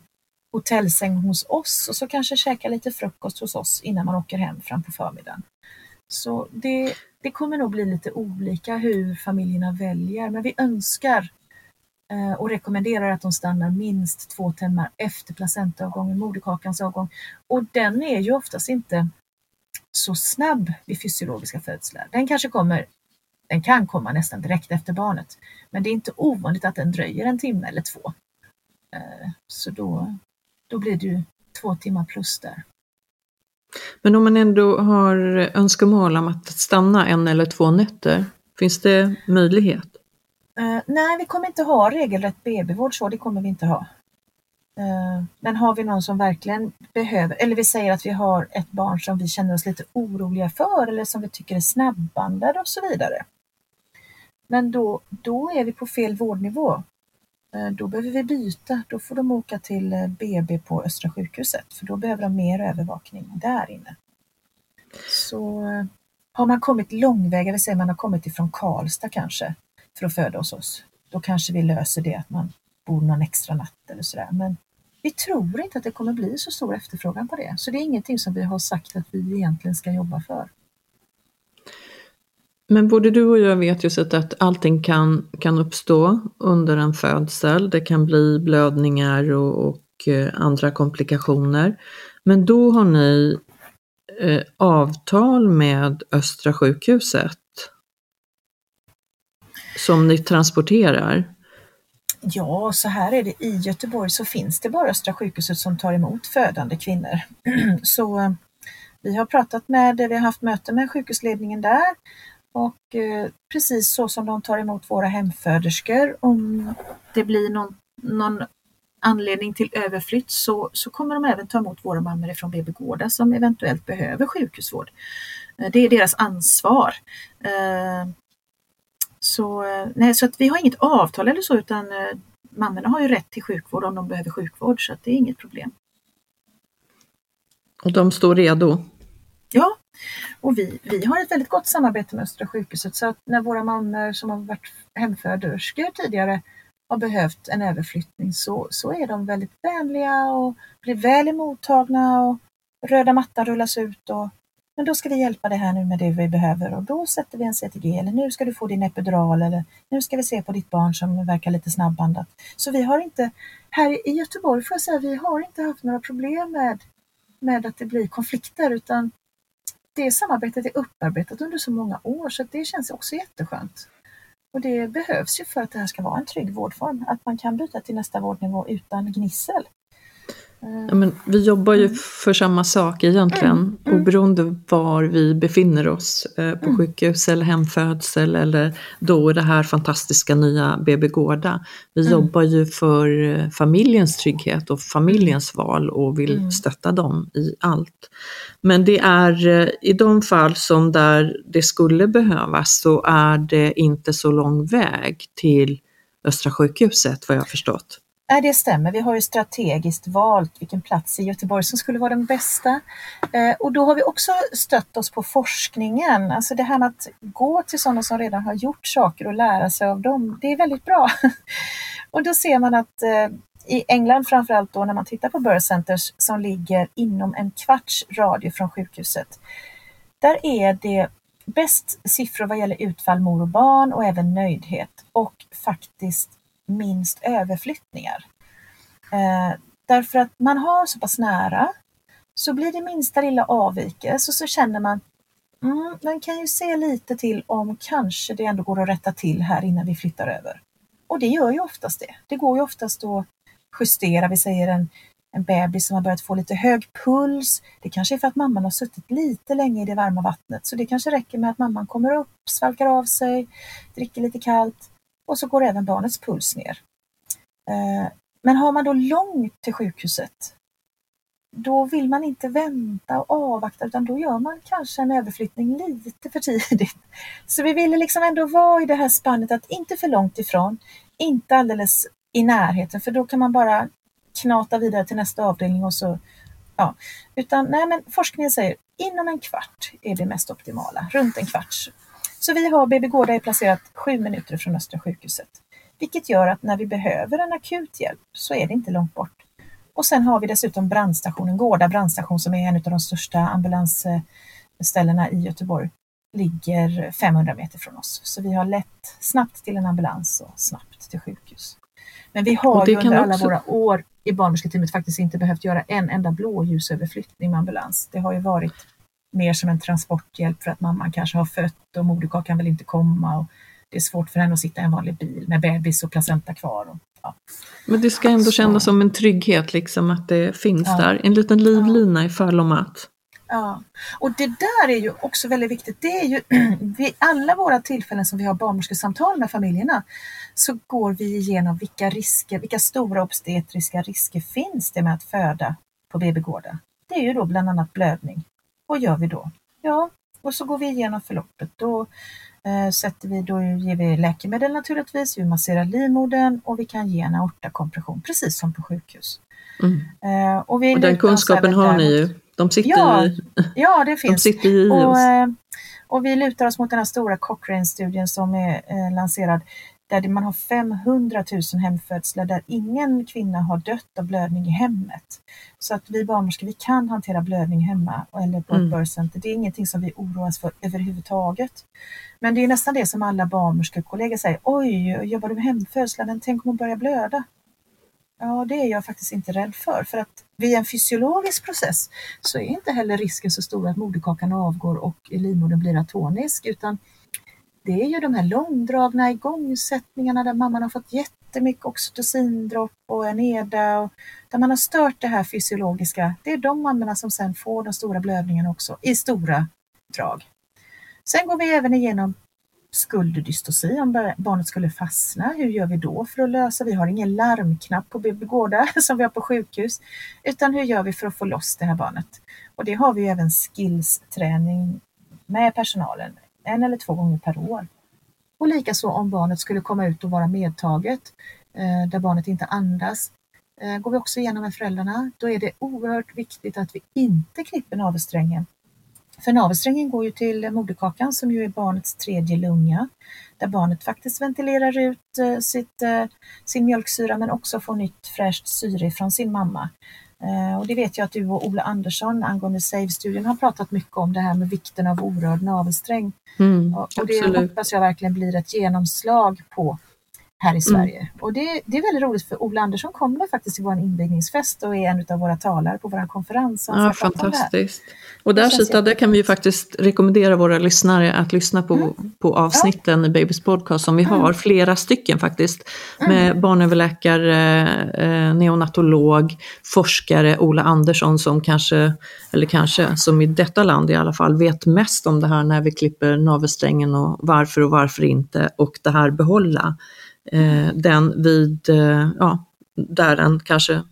hotellsäng hos oss och så kanske käka lite frukost hos oss innan man åker hem fram på förmiddagen. Så det, det kommer nog bli lite olika hur familjerna väljer, men vi önskar eh, och rekommenderar att de stannar minst två timmar efter placentaavgången, moderkakans avgång. Och den är ju oftast inte så snabb vid fysiologiska födslar. Den kanske kommer, den kan komma nästan direkt efter barnet, men det är inte ovanligt att den dröjer en timme eller två. Eh, så då, då blir det ju två timmar plus där. Men om man ändå har önskemål om att stanna en eller två nätter, finns det möjlighet? Uh, nej, vi kommer inte ha regelrätt BB-vård så, det kommer vi inte ha. Uh, men har vi någon som verkligen behöver, eller vi säger att vi har ett barn som vi känner oss lite oroliga för eller som vi tycker är snabbandad och så vidare. Men då, då är vi på fel vårdnivå. Eh, då behöver vi byta. Då får de åka till eh, BB på Östra sjukhuset för då behöver de mer övervakning där inne. Så eh, har man kommit långväga, vi säger man har kommit ifrån Karlstad kanske för att föda hos oss, då kanske vi löser det att man bor någon extra natt eller sådär. Men vi tror inte att det kommer bli så stor efterfrågan på det, så det är ingenting som vi har sagt att vi egentligen ska jobba för. Men både du och jag vet ju att allting kan, kan uppstå under en födsel. Det kan bli blödningar och, och eh, andra komplikationer. Men då har ni eh, avtal med Östra sjukhuset som ni transporterar? Ja, så här är det. I Göteborg så finns det bara Östra sjukhuset som tar emot födande kvinnor. så eh, vi har pratat med, vi har haft möte med sjukhusledningen där och eh, precis så som de tar emot våra hemföderskor, om det blir någon, någon anledning till överflytt så, så kommer de även ta emot våra mammor från BB Gårda som eventuellt behöver sjukhusvård. Eh, det är deras ansvar. Eh, så, nej, så att vi har inget avtal eller så utan eh, mammorna har ju rätt till sjukvård om de behöver sjukvård så att det är inget problem. Och de står redo? Ja, och vi, vi har ett väldigt gott samarbete med Östra sjukhuset så att när våra mammor som har varit hemföderskor tidigare har behövt en överflyttning så, så är de väldigt vänliga och blir väl emottagna och röda mattan rullas ut och men då ska vi hjälpa dig här nu med det vi behöver och då sätter vi en CTG eller nu ska du få din epidural eller nu ska vi se på ditt barn som verkar lite snabbandat. Så vi har inte, här i Göteborg får jag säga, vi har inte haft några problem med, med att det blir konflikter utan det samarbetet är upparbetat under så många år så det känns också jätteskönt. Och det behövs ju för att det här ska vara en trygg vårdform, att man kan byta till nästa vårdnivå utan gnissel. Ja, men vi jobbar ju för samma sak egentligen, mm. Mm. oberoende var vi befinner oss, eh, på mm. sjukhus eller hemfödsel eller då det här fantastiska nya BB Gårda. Vi mm. jobbar ju för eh, familjens trygghet och familjens mm. val och vill mm. stötta dem i allt. Men det är eh, i de fall som där det skulle behövas så är det inte så lång väg till Östra sjukhuset vad jag har förstått. Nej, det stämmer. Vi har ju strategiskt valt vilken plats i Göteborg som skulle vara den bästa. Eh, och då har vi också stött oss på forskningen. Alltså det här med att gå till sådana som redan har gjort saker och lära sig av dem, det är väldigt bra. och då ser man att eh, i England framförallt då när man tittar på birth centers som ligger inom en kvarts radie från sjukhuset. Där är det bäst siffror vad gäller utfall mor och barn och även nöjdhet och faktiskt minst överflyttningar. Eh, därför att man har så pass nära så blir det minsta lilla avvikelse och så känner man mm, man kan ju se lite till om kanske det ändå går att rätta till här innan vi flyttar över. Och det gör ju oftast det. Det går ju oftast att justera, vi säger en, en bebis som har börjat få lite hög puls. Det kanske är för att mamman har suttit lite länge i det varma vattnet så det kanske räcker med att mamman kommer upp, svalkar av sig, dricker lite kallt och så går även barnets puls ner. Eh, men har man då långt till sjukhuset, då vill man inte vänta och avvakta utan då gör man kanske en överflyttning lite för tidigt. Så vi ville liksom ändå vara i det här spannet att inte för långt ifrån, inte alldeles i närheten för då kan man bara knata vidare till nästa avdelning och så Ja, utan nej men forskningen säger inom en kvart är det mest optimala, runt en kvarts så vi har BB Gårda är placerat sju minuter från Östra sjukhuset. Vilket gör att när vi behöver en akut hjälp så är det inte långt bort. Och sen har vi dessutom brandstationen Gårda brandstation som är en av de största ambulansställena i Göteborg. Ligger 500 meter från oss. Så vi har lätt snabbt till en ambulans och snabbt till sjukhus. Men vi har ju under alla också... våra år i barnmorsketeamet faktiskt inte behövt göra en enda blåljusöverflyttning med ambulans. Det har ju varit mer som en transporthjälp för att mamman kanske har fött och moderkakan vill inte komma. Och det är svårt för henne att sitta i en vanlig bil med bebis och placenta kvar. Och, ja. Men det ska ändå kännas som en trygghet, liksom att det finns ja. där. En liten livlina ja. ifall om att. Ja, och det där är ju också väldigt viktigt. Det är ju vid alla våra tillfällen som vi har barnmorskesamtal med familjerna så går vi igenom vilka risker, vilka stora obstetriska risker finns det med att föda på BB-gården. Det är ju då bland annat blödning, vad gör vi då? Ja, och så går vi igenom förloppet. Då, eh, sätter vi, då ger vi läkemedel naturligtvis, vi masserar livmodern och vi kan ge en aortakompression precis som på sjukhus. Mm. Eh, och, och den kunskapen har ni ju. De sitter ja, i, ja, det finns. De sitter i och, oss. Eh, och vi lutar oss mot den här stora Cochrane-studien som är eh, lanserad där man har 500 000 hemfödslar där ingen kvinna har dött av blödning i hemmet. Så att vi barnmorskor, vi kan hantera blödning hemma eller på mm. ett birth center. Det är ingenting som vi oroas för överhuvudtaget. Men det är nästan det som alla barnmorskekollegor säger. Oj, jobbar du med hemfödslar? tänk om hon börjar blöda? Ja, det är jag faktiskt inte rädd för. För att vid en fysiologisk process så är inte heller risken så stor att moderkakan avgår och livmodern blir atonisk. Utan det är ju de här långdragna igångsättningarna där mamman har fått jättemycket oxytocindropp och Eneda och där man har stört det här fysiologiska. Det är de mammorna som sen får de stora blödningarna också i stora drag. Sen går vi även igenom skulderdystosi om barnet skulle fastna. Hur gör vi då för att lösa? Vi har ingen larmknapp på BB Gårda som vi har på sjukhus, utan hur gör vi för att få loss det här barnet? Och det har vi även skills-träning med personalen en eller två gånger per år. Och likaså om barnet skulle komma ut och vara medtaget, eh, där barnet inte andas, eh, går vi också igenom med föräldrarna. Då är det oerhört viktigt att vi inte klipper navelsträngen. För navelsträngen går ju till moderkakan som ju är barnets tredje lunga, där barnet faktiskt ventilerar ut eh, sitt, sin mjölksyra men också får nytt fräscht syre från sin mamma. Eh, och det vet jag att du och Ola Andersson angående SAVE-studien har pratat mycket om det här med vikten av orörd navelsträng. Mm, och det hoppas jag verkligen blir ett genomslag på här i mm. Sverige. Mm. Och det, det, är väldigt roligt för Ola Andersson kommer faktiskt till vår invigningsfest och är en av våra talare på vår konferens. Ja, fantastiskt. Och där Sita, där kan vi ju faktiskt rekommendera våra lyssnare att lyssna på, mm. på avsnitten ja. i Babys podcast som vi har, mm. flera stycken faktiskt, med mm. barnöverläkare, eh, neonatolog, forskare Ola Andersson som kanske, eller kanske, som i detta land i alla fall, vet mest om det här när vi klipper navelsträngen och varför och varför inte och det här behålla eh, den vid, eh, ja, där den kanske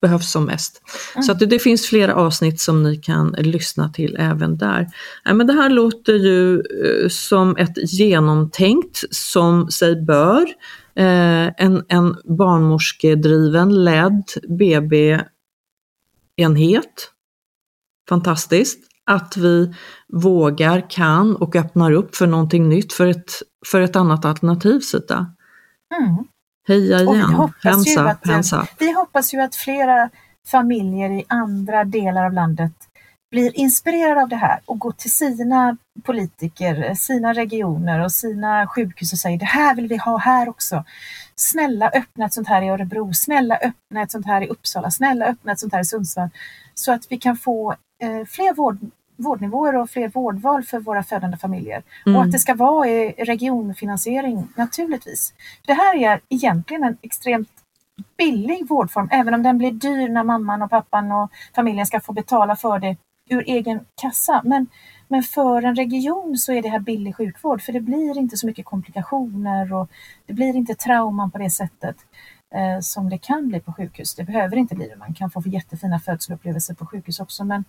behövs som mest. Mm. Så att det, det, finns flera avsnitt som ni kan lyssna till även där. Ja, men det här låter ju eh, som ett genomtänkt, som sig bör, eh, en, en barnmorskedriven, ledd BB-enhet. Fantastiskt att vi vågar, kan och öppnar upp för någonting nytt, för ett, för ett annat alternativ, Sita. Mm. Heja igen, hands up, hands up. Vi hoppas ju att flera familjer i andra delar av landet blir inspirerade av det här och går till sina politiker, sina regioner och sina sjukhus och säger det här vill vi ha här också. Snälla öppna ett sånt här i Örebro, snälla öppna ett sånt här i Uppsala, snälla öppna ett sånt här i Sundsvall. Så att vi kan få eh, fler vård, vårdnivåer och fler vårdval för våra födande familjer. Mm. Och att det ska vara i regionfinansiering naturligtvis. Det här är egentligen en extremt billig vårdform, även om den blir dyr när mamman och pappan och familjen ska få betala för det ur egen kassa. Men, men för en region så är det här billig sjukvård, för det blir inte så mycket komplikationer och det blir inte trauman på det sättet eh, som det kan bli på sjukhus. Det behöver inte bli det, man kan få jättefina födselupplevelser på sjukhus också, men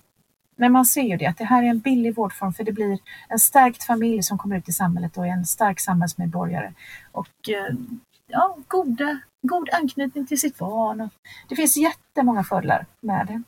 men man ser ju det, att det här är en billig vårdform för det blir en stärkt familj som kommer ut i samhället och är en stark samhällsmedborgare. Och eh, ja, goda, god anknytning till sitt barn. Det finns jättemånga fördelar med det.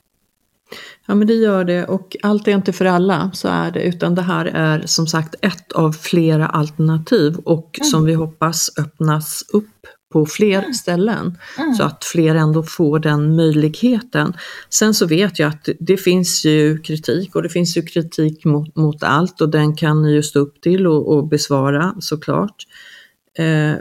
Ja men det gör det och allt är inte för alla, så är det, utan det här är som sagt ett av flera alternativ och mm. som vi hoppas öppnas upp på fler mm. ställen mm. så att fler ändå får den möjligheten. Sen så vet jag att det finns ju kritik och det finns ju kritik mot, mot allt och den kan ni ju stå upp till och, och besvara såklart. Eh,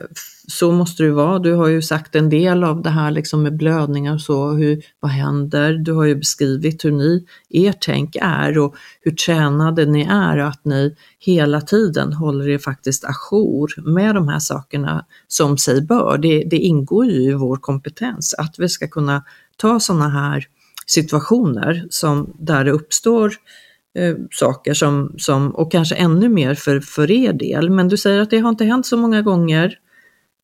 så måste det vara. Du har ju sagt en del av det här liksom med blödningar och så, hur, vad händer? Du har ju beskrivit hur ni, ert tänk är och hur tränade ni är och att ni hela tiden håller er faktiskt ajour med de här sakerna som sig bör. Det, det ingår ju i vår kompetens att vi ska kunna ta sådana här situationer som där det uppstår eh, saker som, som, och kanske ännu mer för, för er del. Men du säger att det har inte hänt så många gånger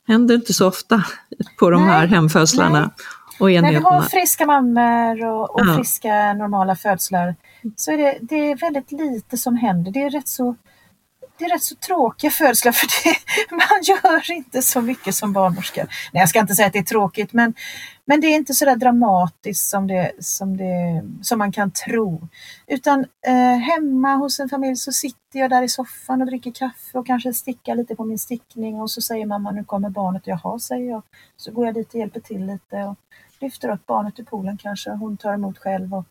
händer inte så ofta på de nej, här hemfödslarna nej. och enheterna. När vi har friska mammor och, och ja. friska normala födslar så är det, det är väldigt lite som händer. Det är rätt så det är rätt så tråkiga födslar för det, man gör inte så mycket som barnmorska. Nej, jag ska inte säga att det är tråkigt, men, men det är inte så där dramatiskt som, det, som, det, som man kan tro. Utan eh, hemma hos en familj så sitter jag där i soffan och dricker kaffe och kanske stickar lite på min stickning och så säger mamma nu kommer barnet. Jaha, säger jag. Så går jag dit och hjälper till lite och lyfter upp barnet ur poolen kanske. Hon tar emot själv och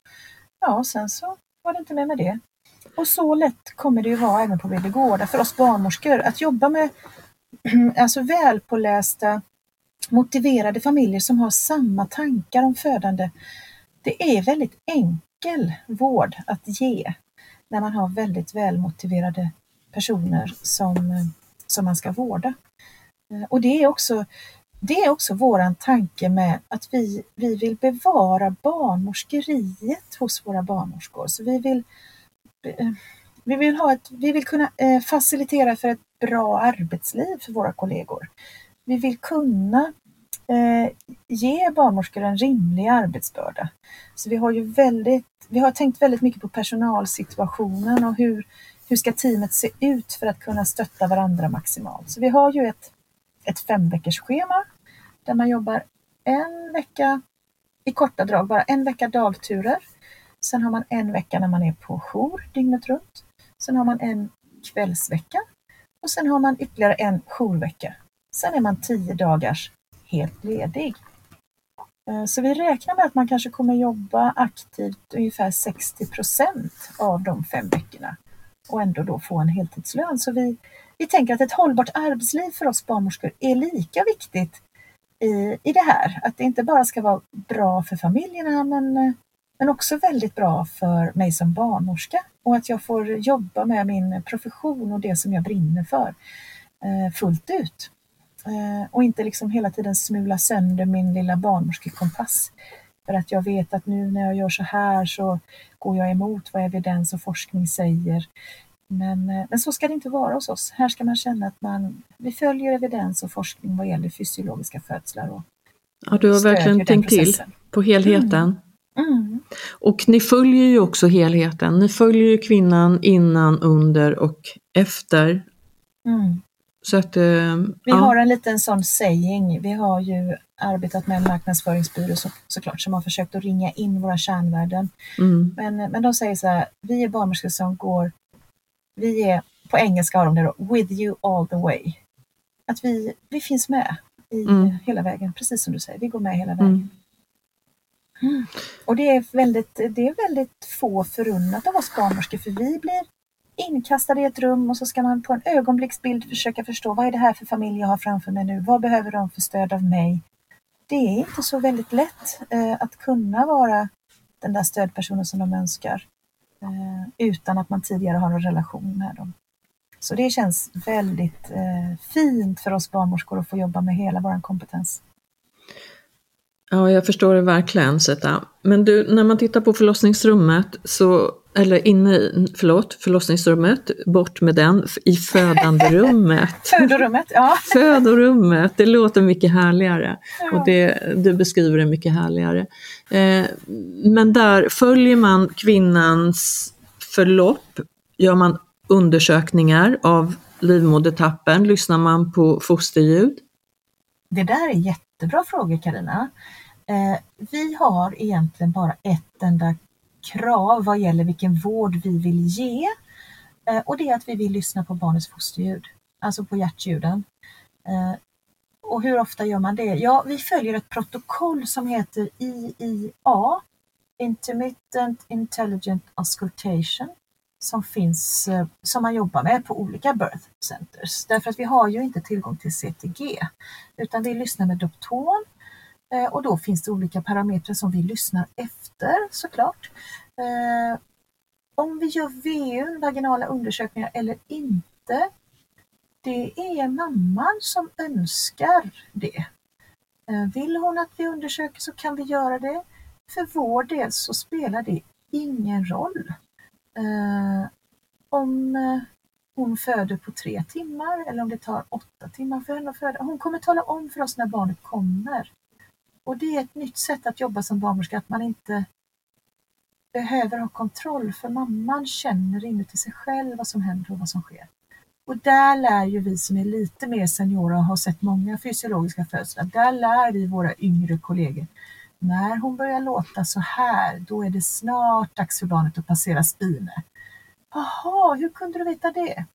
ja, sen så var det inte mer med det. Och så lätt kommer det ju vara även på BB för oss barnmorskor att jobba med alltså välpålästa, motiverade familjer som har samma tankar om födande. Det är väldigt enkel vård att ge när man har väldigt välmotiverade personer som, som man ska vårda. Eh, och det är också, det är också våran tanke med att vi, vi vill bevara barnmorskeriet hos våra barnmorskor. Så vi vill, eh, vi vill, ha ett, vi vill kunna eh, facilitera för ett bra arbetsliv för våra kollegor. Vi vill kunna eh, ge barnmorskor en rimlig arbetsbörda. Så vi har ju väldigt, vi har tänkt väldigt mycket på personalsituationen och hur, hur ska teamet se ut för att kunna stötta varandra maximalt. Så vi har ju ett, ett femveckorsschema där man jobbar en vecka i korta drag, bara en vecka dagturer. Sen har man en vecka när man är på jour dygnet runt. Sen har man en kvällsvecka och sen har man ytterligare en jourvecka. Sen är man tio dagars helt ledig. Eh, så vi räknar med att man kanske kommer jobba aktivt ungefär 60 av de fem veckorna och ändå då få en heltidslön. Så vi, vi tänker att ett hållbart arbetsliv för oss barnmorskor är lika viktigt i, i det här. Att det inte bara ska vara bra för familjerna men, eh, men också väldigt bra för mig som barnmorska och att jag får jobba med min profession och det som jag brinner för eh, fullt ut. Eh, och inte liksom hela tiden smula sönder min lilla barnmorskekompass. För att jag vet att nu när jag gör så här så går jag emot vad evidens och forskning säger. Men, eh, men så ska det inte vara hos oss. Här ska man känna att man, vi följer evidens och forskning vad gäller fysiologiska födslar. Och ja, du har verkligen tänkt till på helheten. Mm. Mm. Och ni följer ju också helheten. Ni följer ju kvinnan innan, under och efter. Mm. Så att, eh, vi ja. har en liten sån saying. Vi har ju arbetat med en marknadsföringsbyrå så, såklart som har försökt att ringa in våra kärnvärden. Mm. Men, men de säger så här, vi är barnmorskor som går, vi är, på engelska har de det då, with you all the way. Att vi, vi finns med i mm. hela vägen, precis som du säger, vi går med hela vägen. Mm. Och det är, väldigt, det är väldigt få förunnat av oss barnmorskor för vi blir inkastade i ett rum och så ska man på en ögonblicksbild försöka förstå vad är det här för familj jag har framför mig nu? Vad behöver de för stöd av mig? Det är inte så väldigt lätt eh, att kunna vara den där stödpersonen som de önskar eh, utan att man tidigare har en relation med dem. Så det känns väldigt eh, fint för oss barnmorskor att få jobba med hela vår kompetens. Ja, jag förstår det verkligen Zeta. Men du, när man tittar på förlossningsrummet så eller inne i, förlåt, förlossningsrummet, bort med den, i födanderummet. Födorummet, ja. Födorummet, det låter mycket härligare ja. och det, du beskriver det mycket härligare. Eh, men där följer man kvinnans förlopp, gör man undersökningar av livmodertappen, lyssnar man på fosterljud? Det där är jättebra frågor Karina. Eh, vi har egentligen bara ett enda krav vad gäller vilken vård vi vill ge. Eh, och det är att vi vill lyssna på barnets fosterljud, alltså på hjärtljuden. Eh, och hur ofta gör man det? Ja, vi följer ett protokoll som heter IIA, Intermittent Intelligent Auscultation, som finns, eh, som man jobbar med på olika birth centers. Därför att vi har ju inte tillgång till CTG, utan vi lyssnar med Dopton eh, och då finns det olika parametrar som vi lyssnar efter såklart. Eh, om vi gör VU, vaginala undersökningar eller inte, det är mamman som önskar det. Vill hon att vi undersöker så kan vi göra det. För vår del så spelar det ingen roll. Eh, om eh, hon föder på tre timmar eller om det tar åtta timmar för henne att föda. Hon kommer tala om för oss när barnet kommer. Och det är ett nytt sätt att jobba som barnmorska, att man inte behöver ha kontroll för mamman känner inuti sig själv vad som händer och vad som sker. Och där lär ju vi som är lite mer seniora och har sett många fysiologiska födslar, där lär vi våra yngre kollegor. När hon börjar låta så här, då är det snart dags för barnet att passera spine. Jaha, hur kunde du veta det?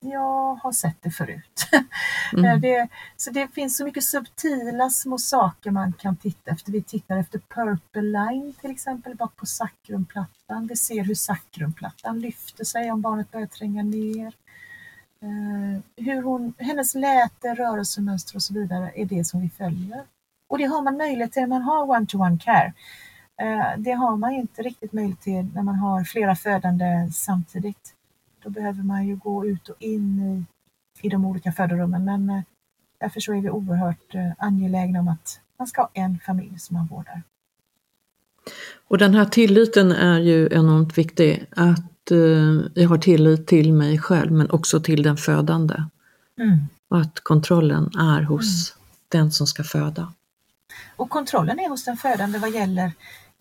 jag har sett det förut. Mm. det, så det finns så mycket subtila små saker man kan titta efter. Vi tittar efter purple line till exempel bak på sakrumplattan. Vi ser hur sakrumplattan lyfter sig om barnet börjar tränga ner. Uh, hur hon, hennes läte, rörelsemönster och så vidare är det som vi följer. Och det har man möjlighet till när man har one-to-one -one care. Uh, det har man inte riktigt möjlighet till när man har flera födande samtidigt. Då behöver man ju gå ut och in i i de olika födorummen. Men eh, därför så är vi oerhört eh, angelägna om att man ska ha en familj som man vårdar. Och den här tilliten är ju enormt viktig. Att eh, jag har tillit till mig själv men också till den födande. Mm. Och att kontrollen är hos mm. den som ska föda. Och kontrollen är hos den födande vad gäller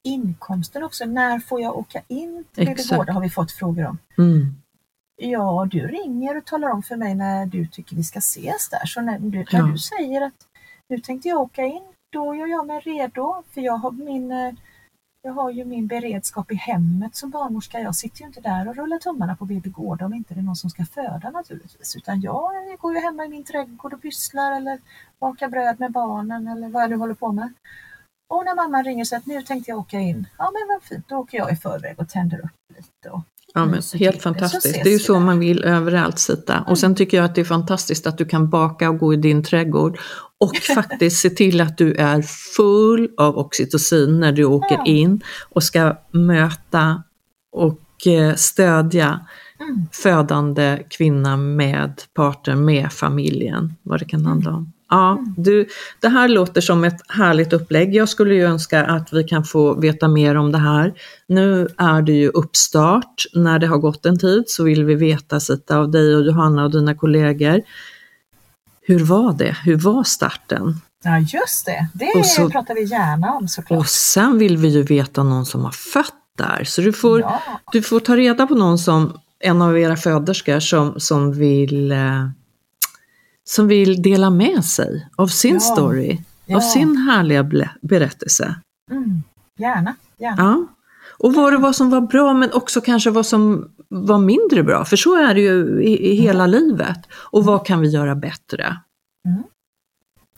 inkomsten också. När får jag åka in till BB-gården har vi fått frågor om. Mm. Ja, du ringer och talar om för mig när du tycker vi ska ses där. Så när du, när ja. du säger att nu tänkte jag åka in, då gör jag mig redo. För jag har, min, eh, jag har ju min beredskap i hemmet som barnmorska. Jag sitter ju inte där och rullar tummarna på BB Gård om inte det är någon som ska föda naturligtvis. Utan jag går ju hemma i min trädgård och pysslar eller bakar bröd med barnen eller vad jag nu håller på med. Och när mamma ringer säger att nu tänkte jag åka in, ja men vad fint, då åker jag i förväg och tänder upp lite och Ja, men helt fantastiskt. Det är ju så man vill överallt sitta. Och sen tycker jag att det är fantastiskt att du kan baka och gå i din trädgård och faktiskt se till att du är full av oxytocin när du åker in och ska möta och eh, stödja mm. födande kvinna med partner, med familjen, vad det kan handla om. Ja, mm. du, det här låter som ett härligt upplägg. Jag skulle ju önska att vi kan få veta mer om det här. Nu är det ju uppstart. När det har gått en tid så vill vi veta lite av dig och Johanna och dina kollegor. Hur var det? Hur var starten? Ja just det, det så, pratar vi gärna om såklart. Och sen vill vi ju veta någon som har fött där. Så du får, ja. du får ta reda på någon som, en av era föderskor som, som vill eh, som vill dela med sig av sin ja, story, ja. av sin härliga berättelse. Mm, gärna, gärna. Ja. Och vad det var som var bra men också kanske vad som var mindre bra, för så är det ju i, i hela mm. livet. Och vad kan vi göra bättre? Mm.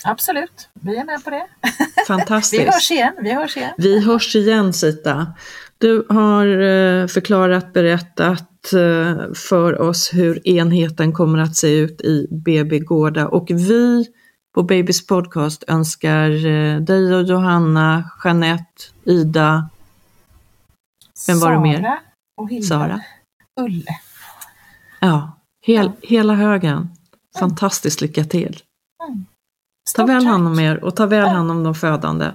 Absolut, vi är med på det. Fantastiskt. vi hörs igen. Vi hörs igen, vi hörs igen Sita. Du har eh, förklarat, berättat Eh, för oss hur enheten kommer att se ut i BB Gårda och vi på Babys podcast önskar eh, dig och Johanna, Jeanette, Ida, vem var det mer? Sara och Hilda. Sara. Ulle. Ja, hel, hela högen. Fantastiskt lycka till. Mm. Ta väl hand om er och ta väl hand om de födande.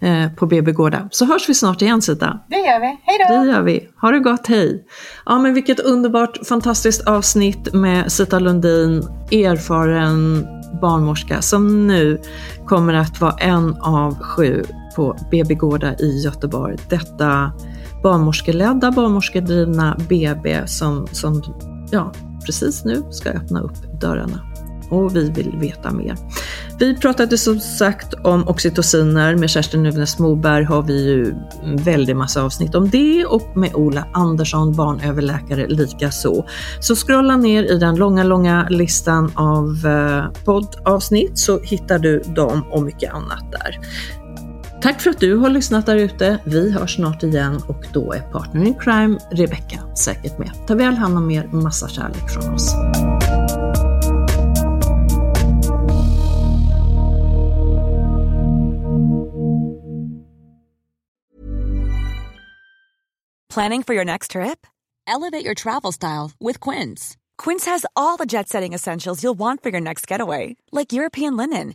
Eh, på BB Gårda. Så hörs vi snart igen Sita. Det gör vi. Hej då! Det gör vi. Ha det gott, hej! Ja men vilket underbart, fantastiskt avsnitt med Sita Lundin, erfaren barnmorska som nu kommer att vara en av sju på BB Gårda i Göteborg. Detta barnmorskeledda, barnmorskedrivna BB som, som ja, precis nu ska öppna upp dörrarna och vi vill veta mer. Vi pratade som sagt om oxytociner. Med Kerstin Nuvnes Moberg har vi ju en väldig massa avsnitt om det och med Ola Andersson, barnöverläkare, lika så. Så scrolla ner i den långa, långa listan av eh, poddavsnitt så hittar du dem och mycket annat där. Tack för att du har lyssnat där ute. Vi hörs snart igen och då är partnern in crime Rebecca säkert med. Ta väl hand om er, massa kärlek från oss. Planning for your next trip? Elevate your travel style with Quince. Quince has all the jet setting essentials you'll want for your next getaway, like European linen,